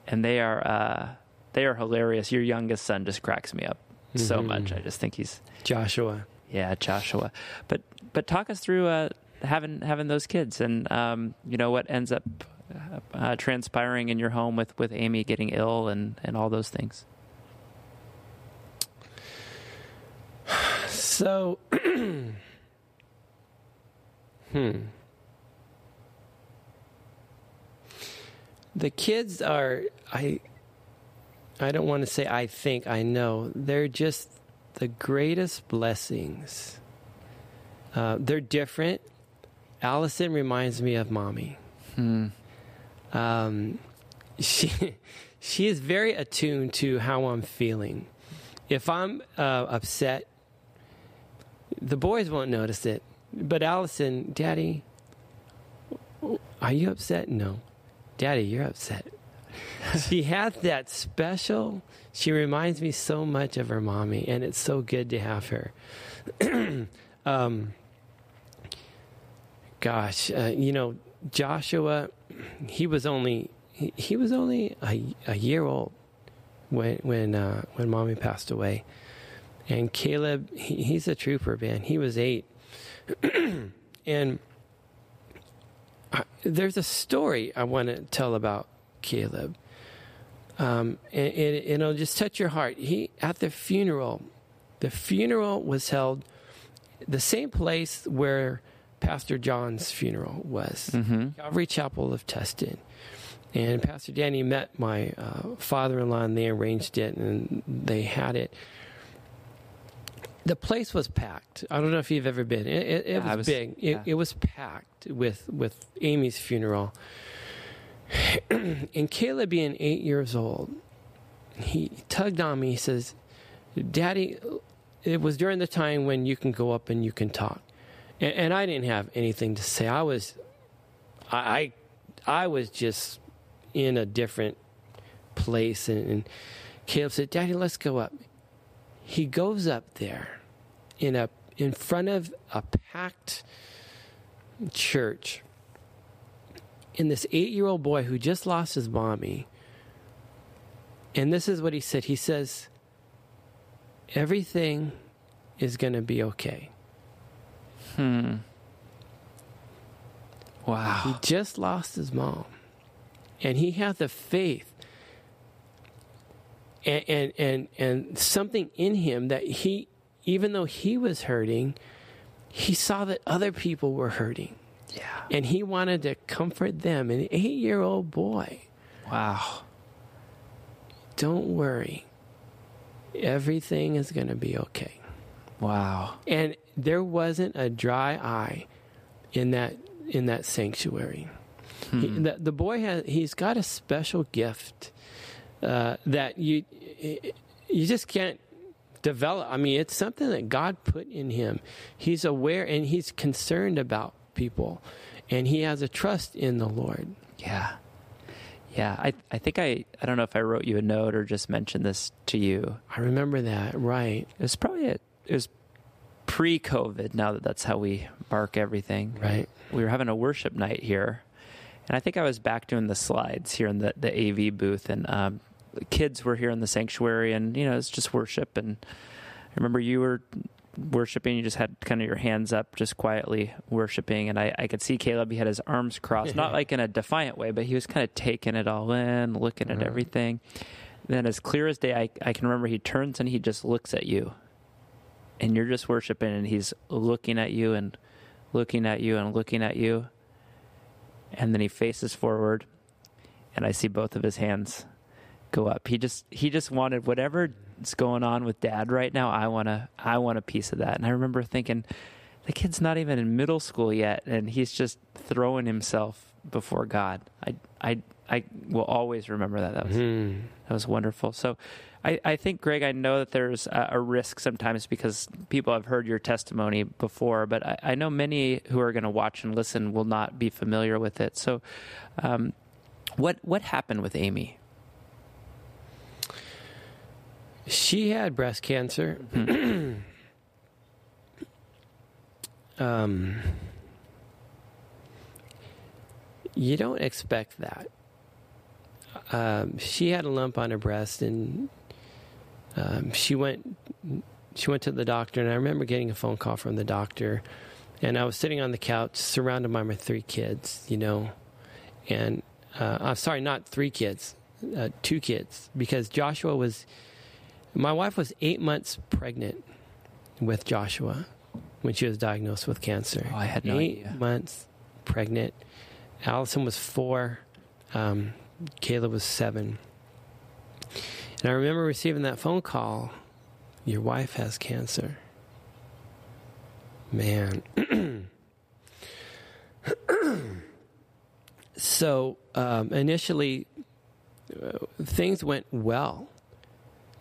And they are uh, they are hilarious. Your youngest son just cracks me up mm-hmm. so much. I just think he's Joshua. Yeah, Joshua. But but talk us through uh, having having those kids and um, you know what ends up uh, transpiring in your home with, with Amy getting ill and, and all those things? [SIGHS] So, [CLEARS THROAT] hmm. The kids are, I, I don't want to say I think, I know. They're just the greatest blessings. Uh, they're different. Allison reminds me of mommy. Hmm. Um, she [LAUGHS] she is very attuned to how I'm feeling. If I'm uh, upset, the boys won't notice it, but Allison, Daddy, are you upset? No, Daddy, you're upset. [LAUGHS] she has that special. She reminds me so much of her mommy, and it's so good to have her. [CLEARS THROAT] um, gosh, uh, you know, Joshua, he was only he, he was only a, a, year old when when uh, when mommy passed away, and Caleb he, he's a trooper man. He was eight, [CLEARS THROAT] and I, there's a story I want to tell about Caleb. Um, and, and it'll just touch your heart. He at the funeral, the funeral was held the same place where Pastor John's funeral was mm-hmm. Calvary Chapel of Tustin. And Pastor Danny met my uh, father in law and they arranged it and they had it. The place was packed. I don't know if you've ever been. It, it, it was, was, big. Yeah. It, it was packed with, with Amy's funeral. [CLEARS THROAT] and Caleb, being eight years old, he tugged on me. He says, Daddy, it was during the time when you can go up and you can talk and, and I didn't have anything to say. I was, I, I, I was just in a different place, and, and Caleb said, "Daddy, let's go up." He goes up there in a in front of a packed church. And this eight year old boy who just lost his mommy, and this is what he said he says, Everything is going to be okay. Hmm. Wow. He just lost his mom. And he had the faith and, and, and, and something in him that he, even though he was hurting, he saw that other people were hurting. Yeah. And he wanted to comfort them. An eight year old boy. Wow. Don't worry. Everything is going to be okay. Wow. And there wasn't a dry eye in that in that sanctuary. He, the, the boy has he's got a special gift uh, that you you just can't develop. I mean, it's something that God put in him. He's aware and he's concerned about people, and he has a trust in the Lord. Yeah. Yeah. I, I think I, I don't know if I wrote you a note or just mentioned this to you. I remember that. Right. It was probably, a, it was pre COVID now that that's how we mark everything. Right. We were having a worship night here. And I think I was back doing the slides here in the, the AV booth, and um, the kids were here in the sanctuary, and you know it's just worship. And I remember you were worshiping; you just had kind of your hands up, just quietly worshiping. And I, I could see Caleb; he had his arms crossed, not like in a defiant way, but he was kind of taking it all in, looking at everything. Then, as clear as day, I, I can remember he turns and he just looks at you, and you're just worshiping, and he's looking at you and looking at you and looking at you. And then he faces forward and i see both of his hands go up. He just he just wanted whatever's going on with dad right now i want to i want a piece of that. And i remember thinking the kid's not even in middle school yet and he's just throwing himself before god i i i will always remember that that was Hmm. that was wonderful. So, I, I think, Greg, I know that there's a, a risk sometimes because people have heard your testimony before, but I, I know many who are going to watch and listen will not be familiar with it. So, um, what what happened with Amy? She had breast cancer. [CLEARS THROAT] um, you don't expect that. Um, she had a lump on her breast, and um, she went. She went to the doctor, and I remember getting a phone call from the doctor. And I was sitting on the couch, surrounded by my three kids, you know, and uh, I'm sorry, not three kids, uh, two kids, because Joshua was my wife was eight months pregnant with Joshua when she was diagnosed with cancer. Oh, I had no eight idea. months pregnant. Allison was four. Um, Caleb was seven. And I remember receiving that phone call. Your wife has cancer. Man. [CLEARS THROAT] so um, initially, uh, things went well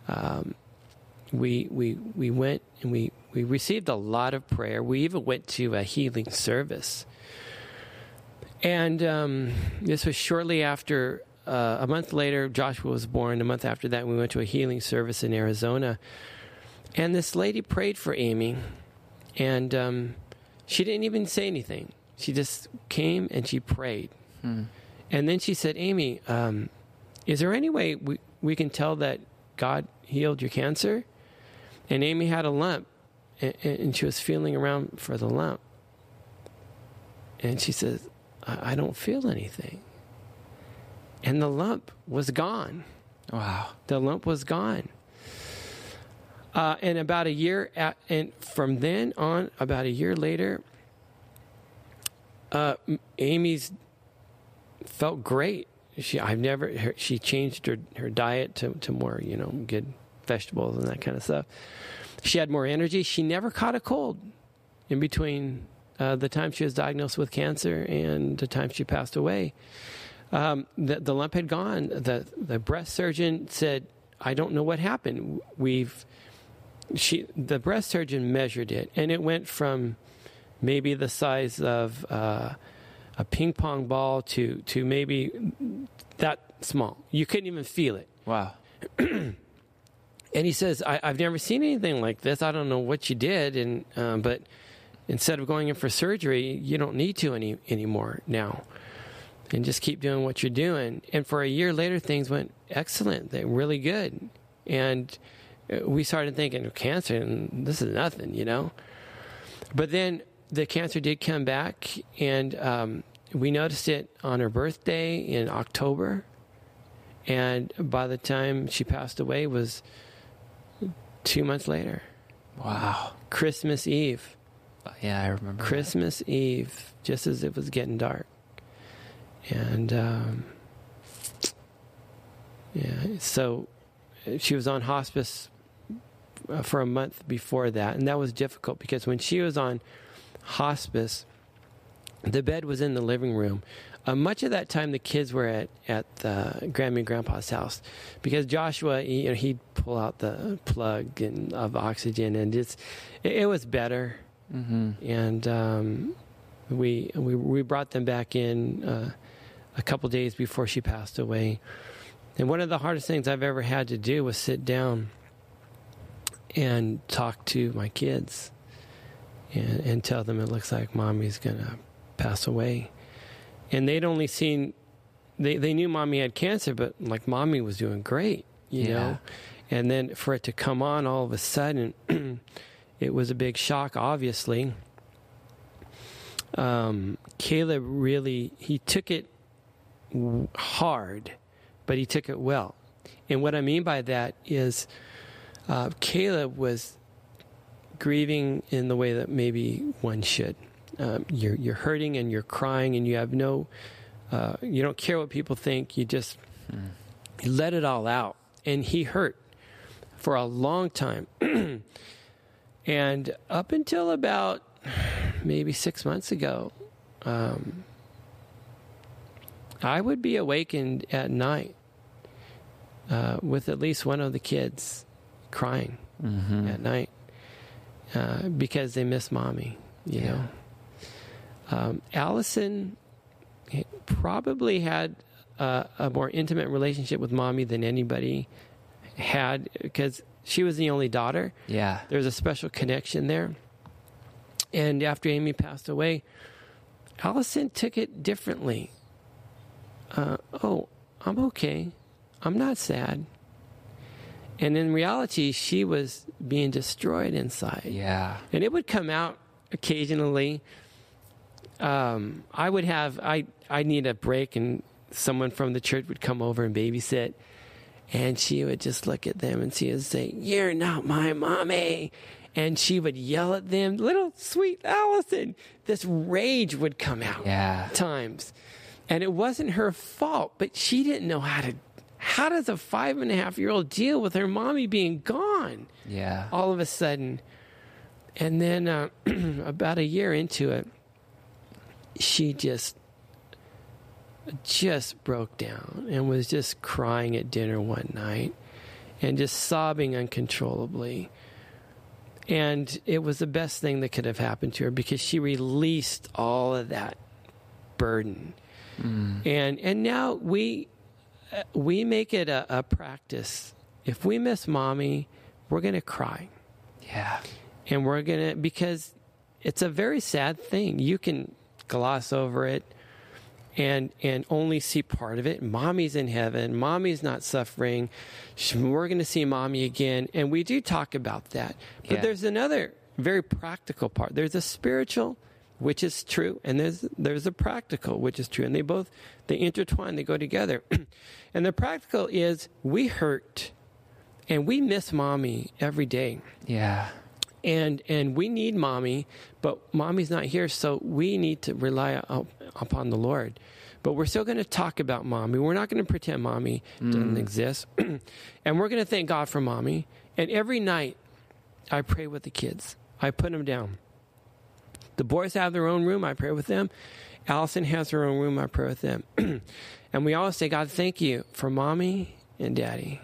um, we we we went and we we received a lot of prayer. We even went to a healing service, and um, this was shortly after. Uh, a month later, Joshua was born. A month after that, we went to a healing service in Arizona, and this lady prayed for Amy, and um, she didn't even say anything. She just came and she prayed, and then she said, "Amy, um, is there any way we we can tell that God healed your cancer?" And Amy had a lump, and, and she was feeling around for the lump, and she says, I, "I don't feel anything." And the lump was gone. Wow. The lump was gone. Uh, and about a year, at, and from then on, about a year later, uh, Amy's felt great. She, I've never, her, she changed her, her diet to, to more, you know, good vegetables and that kind of stuff. She had more energy. She never caught a cold in between uh, the time she was diagnosed with cancer and the time she passed away. Um, the, the lump had gone. The, the breast surgeon said, I don't know what happened. We've, she, the breast surgeon measured it, and it went from maybe the size of uh, a ping pong ball to, to maybe that small. You couldn't even feel it. Wow. [CLEARS THROAT] And he says, I, I've never seen anything like this. I don't know what you did, and um, but instead of going in for surgery, you don't need to any anymore now. And just keep doing what you're doing. And for a year later, things went excellent. They were really good. And uh, we started thinking of cancer, and this is nothing, you know. But then the cancer did come back, and um, we noticed it on her birthday in October. And by the time she passed away, was two months later. Wow. Christmas Eve. Yeah, I remember. Christmas that. Eve, just as it was getting dark. And um, yeah, so she was on hospice uh, for a month before that, and that was difficult because when she was on hospice, the bed was in the living room. Uh, much of that time, the kids were at at uh, Grammy and Grandpa's house because Joshua, he, you know, he'd pull out the plug and, of oxygen, and it's it, it was better. Mm-hmm. And um, we we we brought them back in uh, a couple days before she passed away. And one of the hardest things I've ever had to do was sit down and talk to my kids and, and tell them it looks like mommy's gonna pass away and they'd only seen they they knew mommy had cancer, but like mommy was doing great, you yeah. know. And then for it to come on all of a sudden, [CLEARS THROAT] it was a big shock. Obviously, um, Caleb really he took it hard, but he took it well. And what I mean by that is, uh, Caleb was grieving in the way that maybe one should um, you're you're hurting and you're crying and you have no uh, you don't care what people think you just mm. you let it all out and he hurt for a long time [CLEARS THROAT] and up until about maybe six months ago um, I would be awakened at night uh, with at least one of the kids crying mm-hmm. at night uh, because they miss mommy you yeah. know um, Allison probably had uh, a more intimate relationship with mommy than anybody had because she was the only daughter. Yeah. There's a special connection there. And after Amy passed away, Allison took it differently. Uh, oh, I'm okay. I'm not sad. And in reality, she was being destroyed inside. Yeah. And it would come out occasionally um, I would have I I need a break, and someone from the church would come over and babysit, and she would just look at them and she would say, "You're not my mommy." And she would yell at them, little sweet Allison. This rage would come out yeah. times. And it wasn't her fault, but she didn't know how to how does a five and a half year old deal with her mommy being gone? Yeah. All of a sudden. And then uh, [CLEARS THROAT] about a year into it, she just just broke down and was just crying at dinner one night and just sobbing uncontrollably. And it was the best thing that could have happened to her because she released all of that burden. Mm. And and now we we make it a, a practice. If we miss mommy, we're going to cry. Yeah. And we're going to because it's a very sad thing. You can gloss over it and and only see part of it. Mommy's in heaven. Mommy's not suffering. We're going to see mommy again, and we do talk about that. But yeah. there's another very practical part. There's a spiritual, which is true, and there's there's a practical, which is true, and they both they intertwine. They go together. [CLEARS THROAT] and the practical is we hurt, and we miss mommy every day. Yeah and and we need mommy, but mommy's not here, so we need to rely upon the Lord. But we're still going to talk about mommy. We're not going to pretend mommy mm. doesn't exist, [CLEARS THROAT] and we're going to thank God for mommy. And every night, I pray with the kids. I put them down. The boys have their own room. I pray with them. Allison has her own room. I pray with them. [CLEARS THROAT] and we always say, God, thank you for mommy and daddy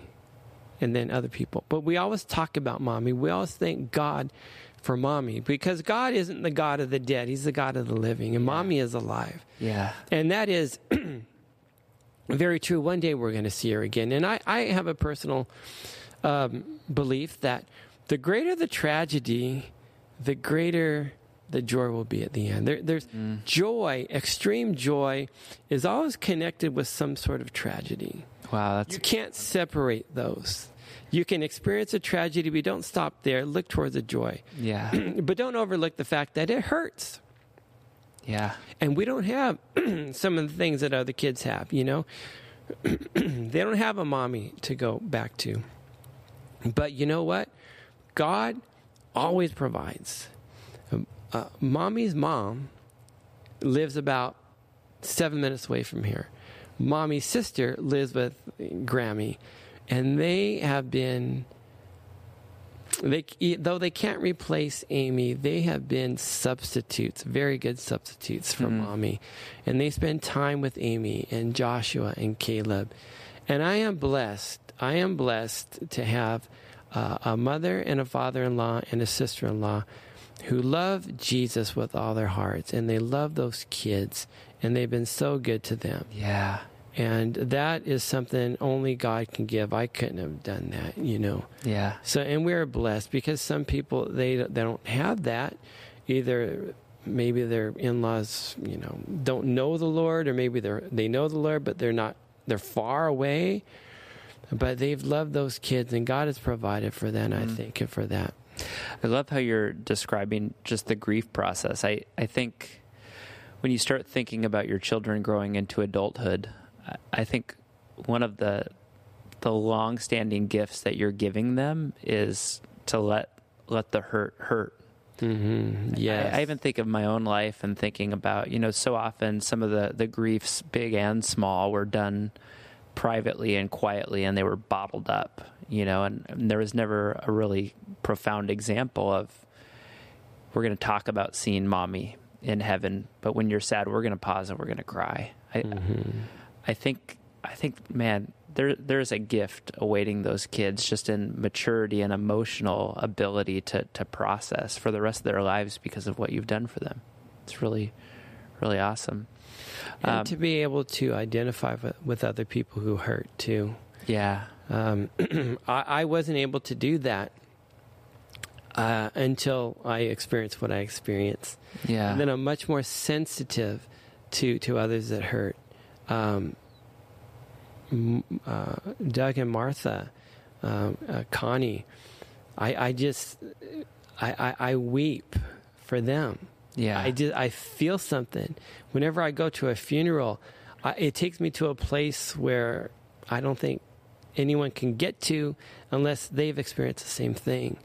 and then other people. But we always talk about mommy. We always thank God for mommy because God isn't the God of the dead, He's the God of the living, and yeah. mommy is alive. Yeah. And that is [CLEARS THROAT] very true. One day we're going to see her again. And I, I have a personal um, belief that the greater the tragedy, the greater the joy will be at the end. There, there's mm. joy, extreme joy, is always connected with some sort of tragedy. Wow, that's you can't separate those. You can experience a tragedy, but don't stop there. Look towards the joy. Yeah. [CLEARS THROAT] but don't overlook the fact that it hurts. Yeah. And we don't have [CLEARS THROAT] some of the things that other kids have, you know? [CLEARS THROAT] they don't have a mommy to go back to. But you know what? God always provides. Um, uh, mommy's mom lives about seven minutes away from here. Mommy's sister lives with Grammy, and they have been. They, though they can't replace Amy, they have been substitutes, very good substitutes for mm-hmm. mommy. And they spend time with Amy and Joshua and Caleb. And I am blessed. I am blessed to have uh, a mother and a father in law and a sister in law who love Jesus with all their hearts and they love those kids and they've been so good to them. Yeah. And that is something only God can give. I couldn't have done that, you know. Yeah. So and we're blessed because some people they they don't have that either maybe their in-laws, you know, don't know the Lord or maybe they're they know the Lord but they're not they're far away but they've loved those kids, and God has provided for them. Mm. I thank you for that. I love how you're describing just the grief process. I, I think when you start thinking about your children growing into adulthood, I think one of the the long-standing gifts that you're giving them is to let let the hurt hurt. Mm-hmm. Yes. I, I, even think of my own life and thinking about you know so often some of the the griefs, big and small, were done privately and quietly and they were bottled up, you know, and, and there was never a really profound example of we're going to talk about seeing mommy in heaven, but when you're sad, we're going to pause and we're going to cry. I, mm-hmm. I think, I think, man, there, there's a gift awaiting those kids just in maturity and emotional ability to, to process for the rest of their lives because of what you've done for them. It's really, really awesome and um, to be able to identify with, with, other people who hurt too. Yeah, um, [CLEARS THROAT] I, I, wasn't able to do that uh, until I experience what I experience. Yeah, and then I'm much more sensitive to to others that hurt. Um, uh, Doug and Martha, um, uh, Connie, I, I just I, I, I weep for them yeah. I just I feel something. Whenever I go to a funeral, I, it takes me to a place where I don't think anyone can get to unless they've experienced the same thing.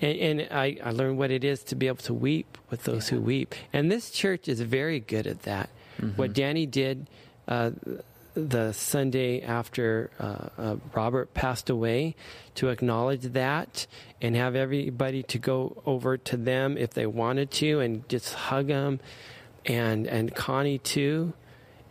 And, and I, I learned what it is to be able to weep with those yeah. who weep. And this church is very good at that. Mm-hmm. What Danny did uh, the Sunday after uh, uh, Robert passed away to acknowledge that and have everybody to go over to them if they wanted to and just hug them and and Connie too.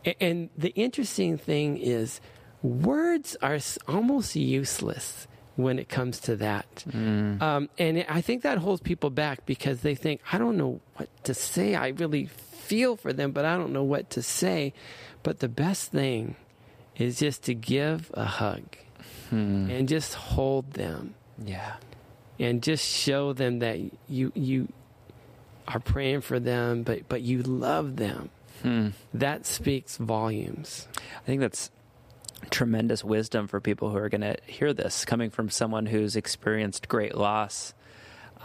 And, and the interesting thing is words are almost useless when it comes to that. Mm. Um, and I think that holds people back because they think, I don't know what to say. I really feel for them, but I don't know what to say. But the best thing is just to give a hug hmm. and just hold them. Yeah. And just show them that you you are praying for them, but but you love them. Hmm. That speaks volumes. I think that's tremendous wisdom for people who are going to hear this coming from someone who's experienced great loss.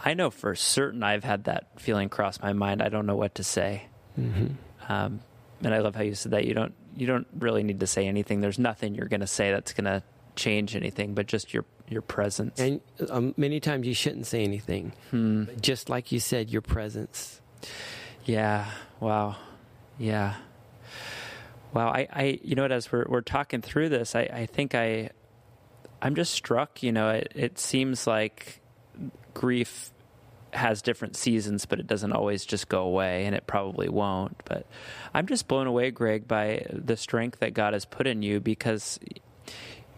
I know for certain I've had that feeling cross my mind. I don't know what to say. Mm-hmm. Um, and I love how you said that you don't you don't really need to say anything. There's nothing you're going to say that's going to change anything, but just your your presence. And um, many times you shouldn't say anything. Hmm. Just like you said, your presence. Yeah. Wow. Yeah. Wow. I, I you know what? As we're we're talking through this, I, I think I I'm just struck. You know, it, it seems like grief has different seasons, but it doesn't always just go away, and it probably won't. But I'm just blown away, Greg, by the strength that God has put in you because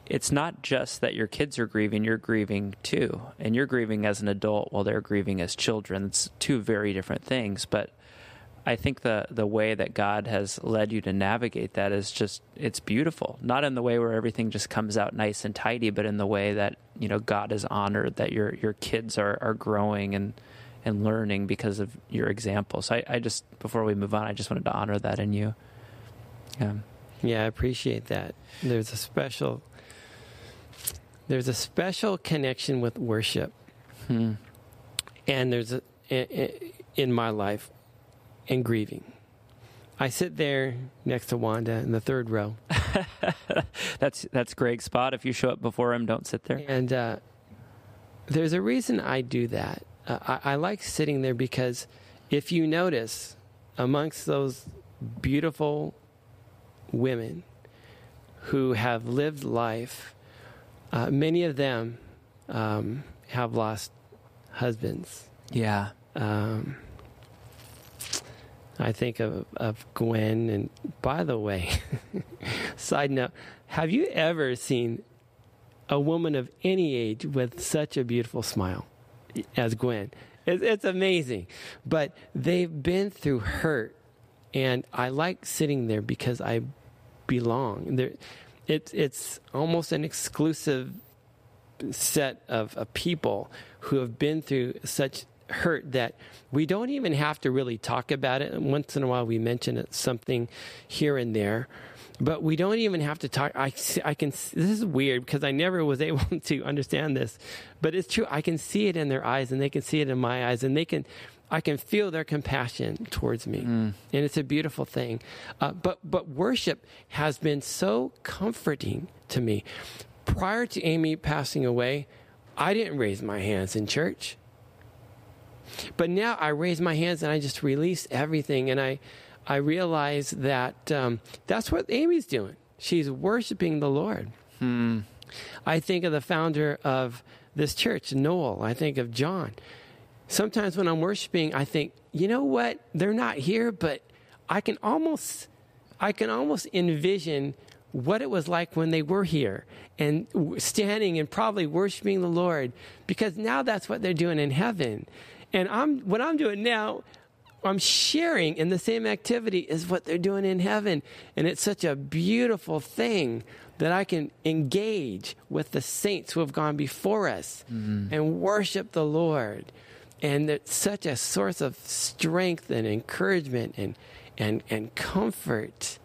it's not just that your kids are grieving, you're grieving too. And you're grieving as an adult while they're grieving as children. It's two very different things. But I think the the way that God has led you to navigate that is just it's beautiful. Not in the way where everything just comes out nice and tidy, but in the way that you know God is honored, that your your kids are are growing and and learning because of your example. So I, I just before we move on, I just wanted to honor that in you. Yeah. Yeah, I appreciate that. There's a special there's a special connection with worship. Hmm. And there's a in my life in grieving. I sit there next to Wanda in the third row. [LAUGHS] that's that's Greg's spot. If you show up before him, don't sit there. And uh, there's a reason I do that. Uh, I, I like sitting there because if you notice, amongst those beautiful women who have lived life, uh, many of them um, have lost husbands. Yeah. Um, I think of, of Gwen. And by the way, [LAUGHS] side note, have you ever seen a woman of any age with such a beautiful smile as Gwen? It's, it's amazing. But they've been through hurt. And I like sitting there because I belong. There, it's it's almost an exclusive set of, of people who have been through such hurt that we don't even have to really talk about it. Once in a while, we mention it, something here and there, but we don't even have to talk. I, I can, this is weird because I never was [LAUGHS] able to understand this, but it's true. I can see it in their eyes and they can see it in my eyes and they can, I can feel their compassion towards me, mm. and it's a beautiful thing. Uh, but but worship has been so comforting to me. Prior to Amy passing away, I didn't raise my hands in church. But now I raise my hands and I just release everything, and I I realize that um, that's what Amy's doing. She's worshiping the Lord. Hmm. I think of the founder of this church, Noel. I think of John sometimes when I'm worshiping, I think, you know what? They're not here, but I can almost, I can almost envision what it was like when they were here and standing and probably worshiping the Lord because now that's what they're doing in heaven. And I'm, what I'm doing now, I'm sharing in the same activity as what they're doing in heaven. And it's such a beautiful thing that I can engage with the saints who have gone before us mm-hmm. and worship the Lord and it's such a source of strength and encouragement and and and comfort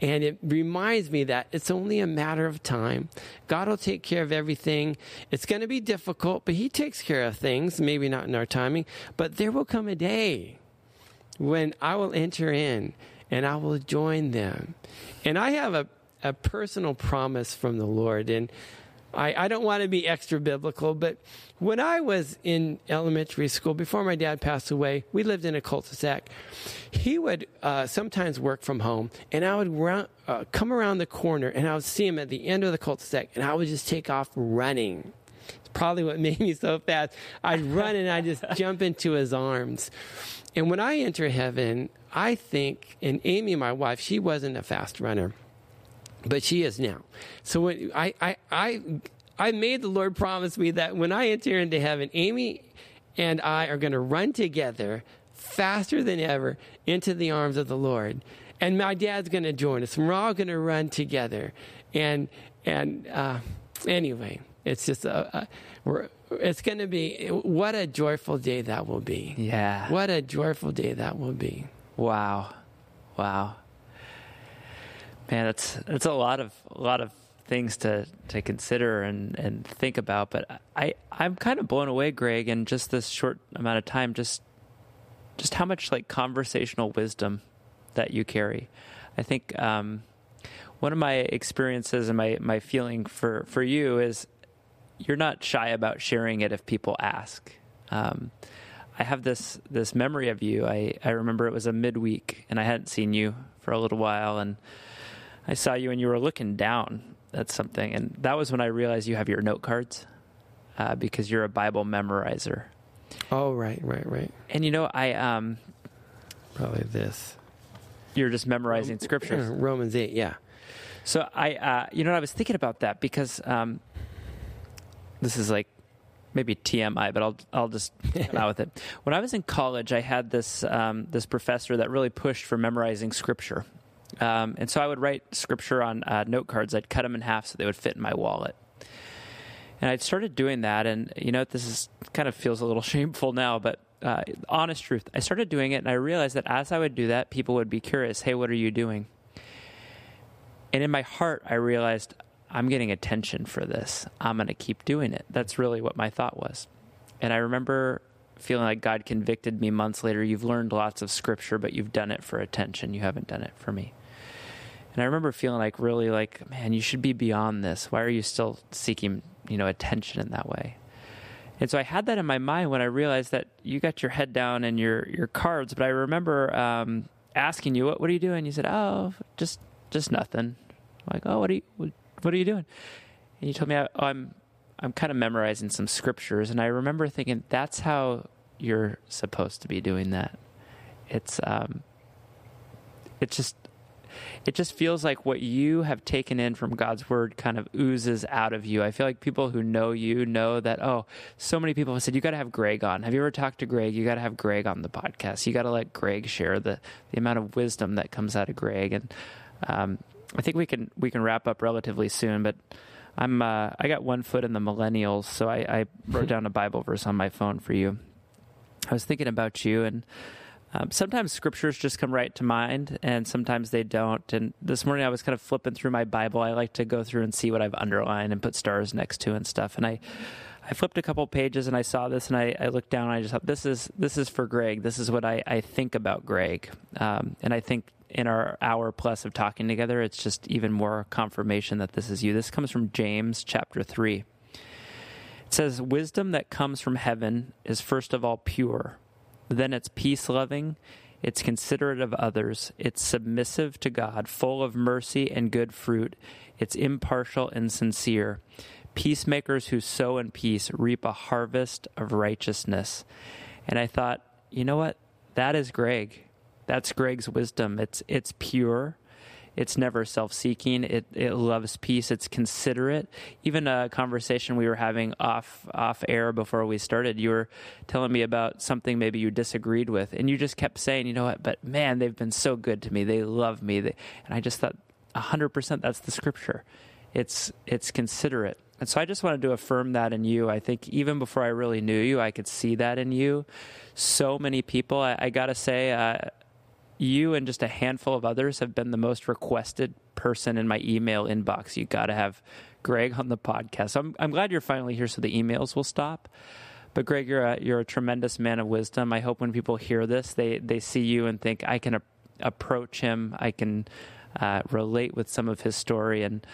and it reminds me that it's only a matter of time. God will take care of everything. It's going to be difficult, but He takes care of things, maybe not in our timing. But there will come a day when I will enter in and I will join them. And I have a, a personal promise from the Lord. And I, I don't want to be extra biblical, but when I was in elementary school, before my dad passed away, we lived in a cul-de-sac. He would uh, sometimes work from home, and I would run, uh, come around the corner, and I would see him at the end of the cul-de-sac, and I would just take off running. It's probably what made me so fast. I'd run and I'd just jump into his arms. And when I enter heaven, I think, and Amy, my wife, she wasn't a fast runner but she is now. So when I, I, I, I made the Lord promise me that when I enter into heaven, Amy and I are going to run together faster than ever into the arms of the Lord. And my dad's going to join us. And we're all going to run together. And, and, uh, anyway, it's just, a, a we're, it's going to be, what a joyful day that will be. Yeah. What a joyful day that will be. Wow. Wow. Man, it's it's a lot of a lot of things to to consider and and think about. But I I'm kind of blown away, Greg, in just this short amount of time. Just just how much like conversational wisdom that you carry. I think um, one of my experiences and my my feeling for for you is you're not shy about sharing it if people ask. Um, I have this this memory of you. I, I remember it was a midweek and I hadn't seen you for a little while and I saw you and you were looking down at something, and that was when I realized you have your note cards uh, because you're a Bible memorizer. Oh, right, right, right. And you know, I um, probably this. You're just memorizing Rom- scriptures. [CLEARS THROAT] Romans eight, yeah. So I, uh, you know, I was thinking about that because um, this is like maybe TMI, but I'll I'll just [LAUGHS] get out with it. When I was in college, I had this um, this professor that really pushed for memorizing scripture, um, and so I would write scripture on uh, note cards. I'd cut them in half so they would fit in my wallet. And I'd started doing that, and you know, this is kind of feels a little [LAUGHS] shameful now, but uh, honest truth. I started doing it, and I realized that as I would do that, people would be curious. Hey, what are you doing? And in my heart, I realized I'm getting attention for this. I'm going to keep doing it. That's really what my thought was. And I remember feeling like God convicted me months later. You've learned lots of scripture, but you've done it for attention. You haven't done it for me. And I remember feeling like really like, man, you should be beyond this. Why are you still seeking, you know, attention in that way? And so I had that in my mind when I realized that you got your head down and your your cards. But I remember um, asking you, "What what are you doing?" You said, "Oh, just just nothing." I'm like, "Oh, what are you what, what are you doing?" And you told me, oh, "I'm I'm kind of memorizing some scriptures." And I remember thinking, "That's how you're supposed to be doing that." It's um, it's just it just feels like what you have taken in from God's word kind of oozes out of you. I feel like people who know you know that, oh, so many people have said, you got to have Greg on. Have you ever talked to Greg? You got to have Greg on the podcast. You got to let Greg share the, the amount of wisdom that comes out of Greg. And um, I think we can, we can wrap up relatively soon, but I'm, uh, I got one foot in the millennials. So I, I wrote [LAUGHS] down a Bible verse on my phone for you. I was thinking about you and, um, sometimes scriptures just come right to mind, and sometimes they don't. And this morning I was kind of flipping through my Bible. I like to go through and see what I've underlined and put stars next to and stuff. And I, I flipped a couple pages and I saw this, and I, I looked down and I just thought, this is this is for Greg. This is what I, I think about Greg. Um, and I think in our hour plus of talking together, it's just even more confirmation that this is you. This comes from James chapter three. It says, "Wisdom that comes from heaven is first of all pure." Then it's peace loving, it's considerate of others, it's submissive to God, full of mercy and good fruit, it's impartial and sincere. Peacemakers who sow in peace reap a harvest of righteousness. And I thought, you know what? That is Greg. That's Greg's wisdom. It's it's pure. It's never self seeking. It, it loves peace. It's considerate. Even a conversation we were having off, off air before we started, you were telling me about something maybe you disagreed with. And you just kept saying, you know what, but man, they've been so good to me. They love me. They, and I just thought, 100% that's the scripture. It's, it's considerate. And so I just wanted to affirm that in you. I think even before I really knew you, I could see that in you. So many people, I, I got to say, uh, you and just a handful of others have been the most requested person in my email inbox. You got to have Greg on the podcast. I'm, I'm glad you're finally here so the emails will stop. But Greg, you're a, you're a tremendous man of wisdom. I hope when people hear this, they, they see you and think, I can a- approach him. I can uh, relate with some of his story. And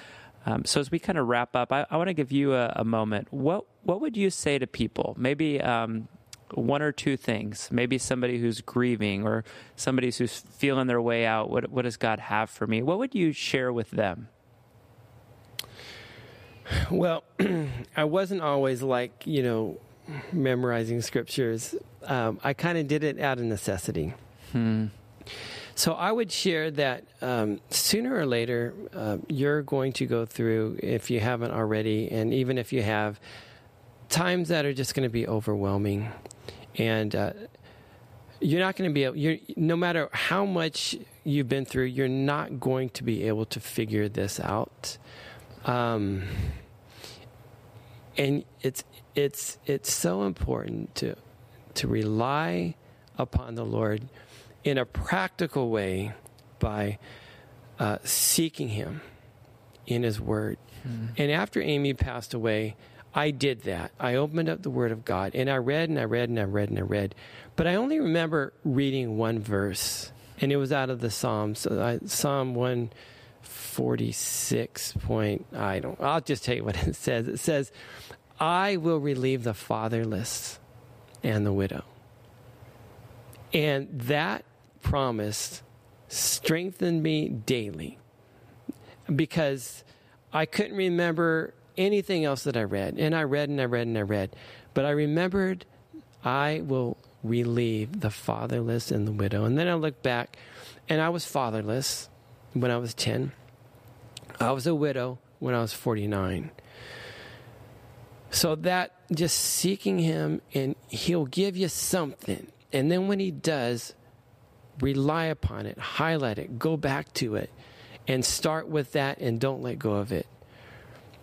um, so as we kind of wrap up, I, I want to give you a, a, moment. What, what would you say to people? Maybe um, one or two things. Maybe somebody who's grieving or somebody who's feeling their way out. What, what does God have for me? What would you share with them? Well, [CLEARS THROAT] I wasn't always like, you know, memorizing scriptures. Um, I kind of did it out of necessity. Hmm. So I would share that um, sooner or later, uh, you're going to go through, if you haven't already, and even if you have, times that are just going to be overwhelming and uh, you're not going to be able. You're, no matter how much you've been through, you're not going to be able to figure this out. Um, and it's it's it's so important to to rely upon the Lord in a practical way by uh, seeking Him in His Word. Mm. And after Amy passed away, I did that. I opened up the Word of God and I read and I read and I read and I read. But I only remember reading one verse, and it was out of the Psalms, Psalm 146 point. I don't. I'll just tell you what [LAUGHS] it says. It says, "I will relieve the fatherless and the widow." And that promise strengthened me daily because I couldn't remember anything else that I read. And I read and I read and I read. But I remembered I will relieve the fatherless and the widow. And then I looked back and I was fatherless when I was 10. I was a widow when I was 49. So that just seeking him and he'll give you something. And then when he does, rely upon it, highlight it, go back to it, and start with that and don't let go of it.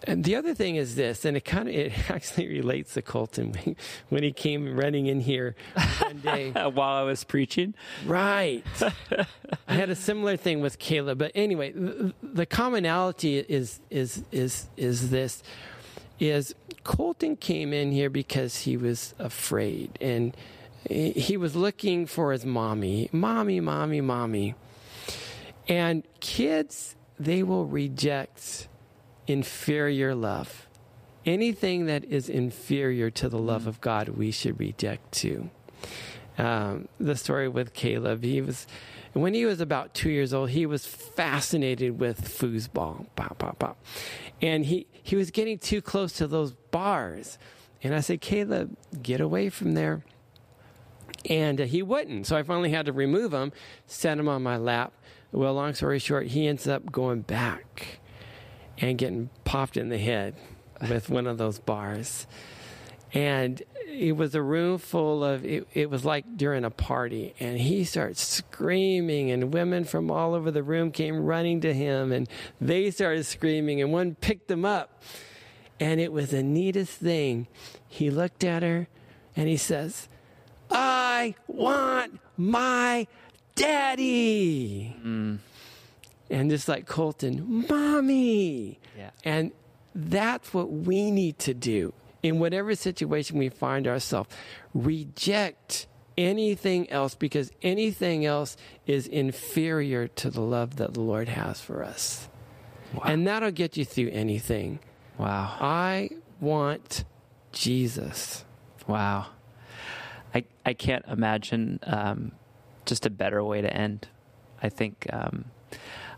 And the other thing is this, and it kind of it [LAUGHS] actually relates to Colton when he came running in here one day [LAUGHS] while I was preaching. Right. I had a similar thing with Caleb, but anyway, the, the commonality is is is is this: is Colton came in here because he was afraid and he was looking for his mommy, mommy, mommy, mommy, and kids they will reject inferior love. Anything that is inferior to the love of God, we should reject too. Um, the story with Caleb, he was, when he was about two years old, he was fascinated with foosball. Pop, pop, pop. And he, he was getting too close to those bars. And I said, Caleb, get away from there. And uh, he wouldn't. So I finally had to remove him, set him on my lap. Well, long story short, he ends up going back and getting popped in the head with one of those bars. And it was a room full of, it, it was like during a party. And he starts screaming, and women from all over the room came running to him, and they started screaming, and one picked him up. And it was the neatest thing. He looked at her and he says, I want my daddy. Mm and just like Colton, mommy. Yeah. And that's what we need to do in whatever situation we find ourselves. Reject anything else because anything else is inferior to the love that the Lord has for us. Wow. And that'll get you through anything. Wow. I want Jesus. Wow. I, I can't imagine um, just a better way to end. I think um,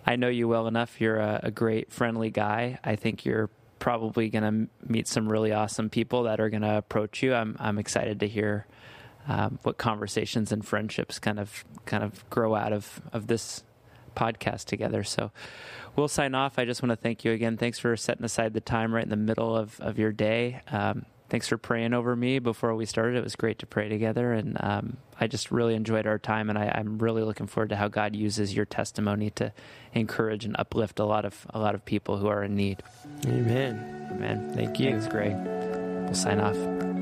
I know you well enough. You're a, a great, friendly guy. I think you're probably going to meet some really awesome people that are going to approach you. I'm I'm excited to hear um, what conversations and friendships kind of kind of grow out of of this podcast together. So we'll sign off. I just want to thank you again. Thanks for setting aside the time right in the middle of of your day. Um, thanks for praying over me before we started. It was great to pray together, and um, I just really enjoyed our time. And I, am really looking forward to how God uses your testimony to encourage and uplift a lot of a lot of people who are in need. Amen. Amen. Thank you. Thanks, Greg. We'll sign off.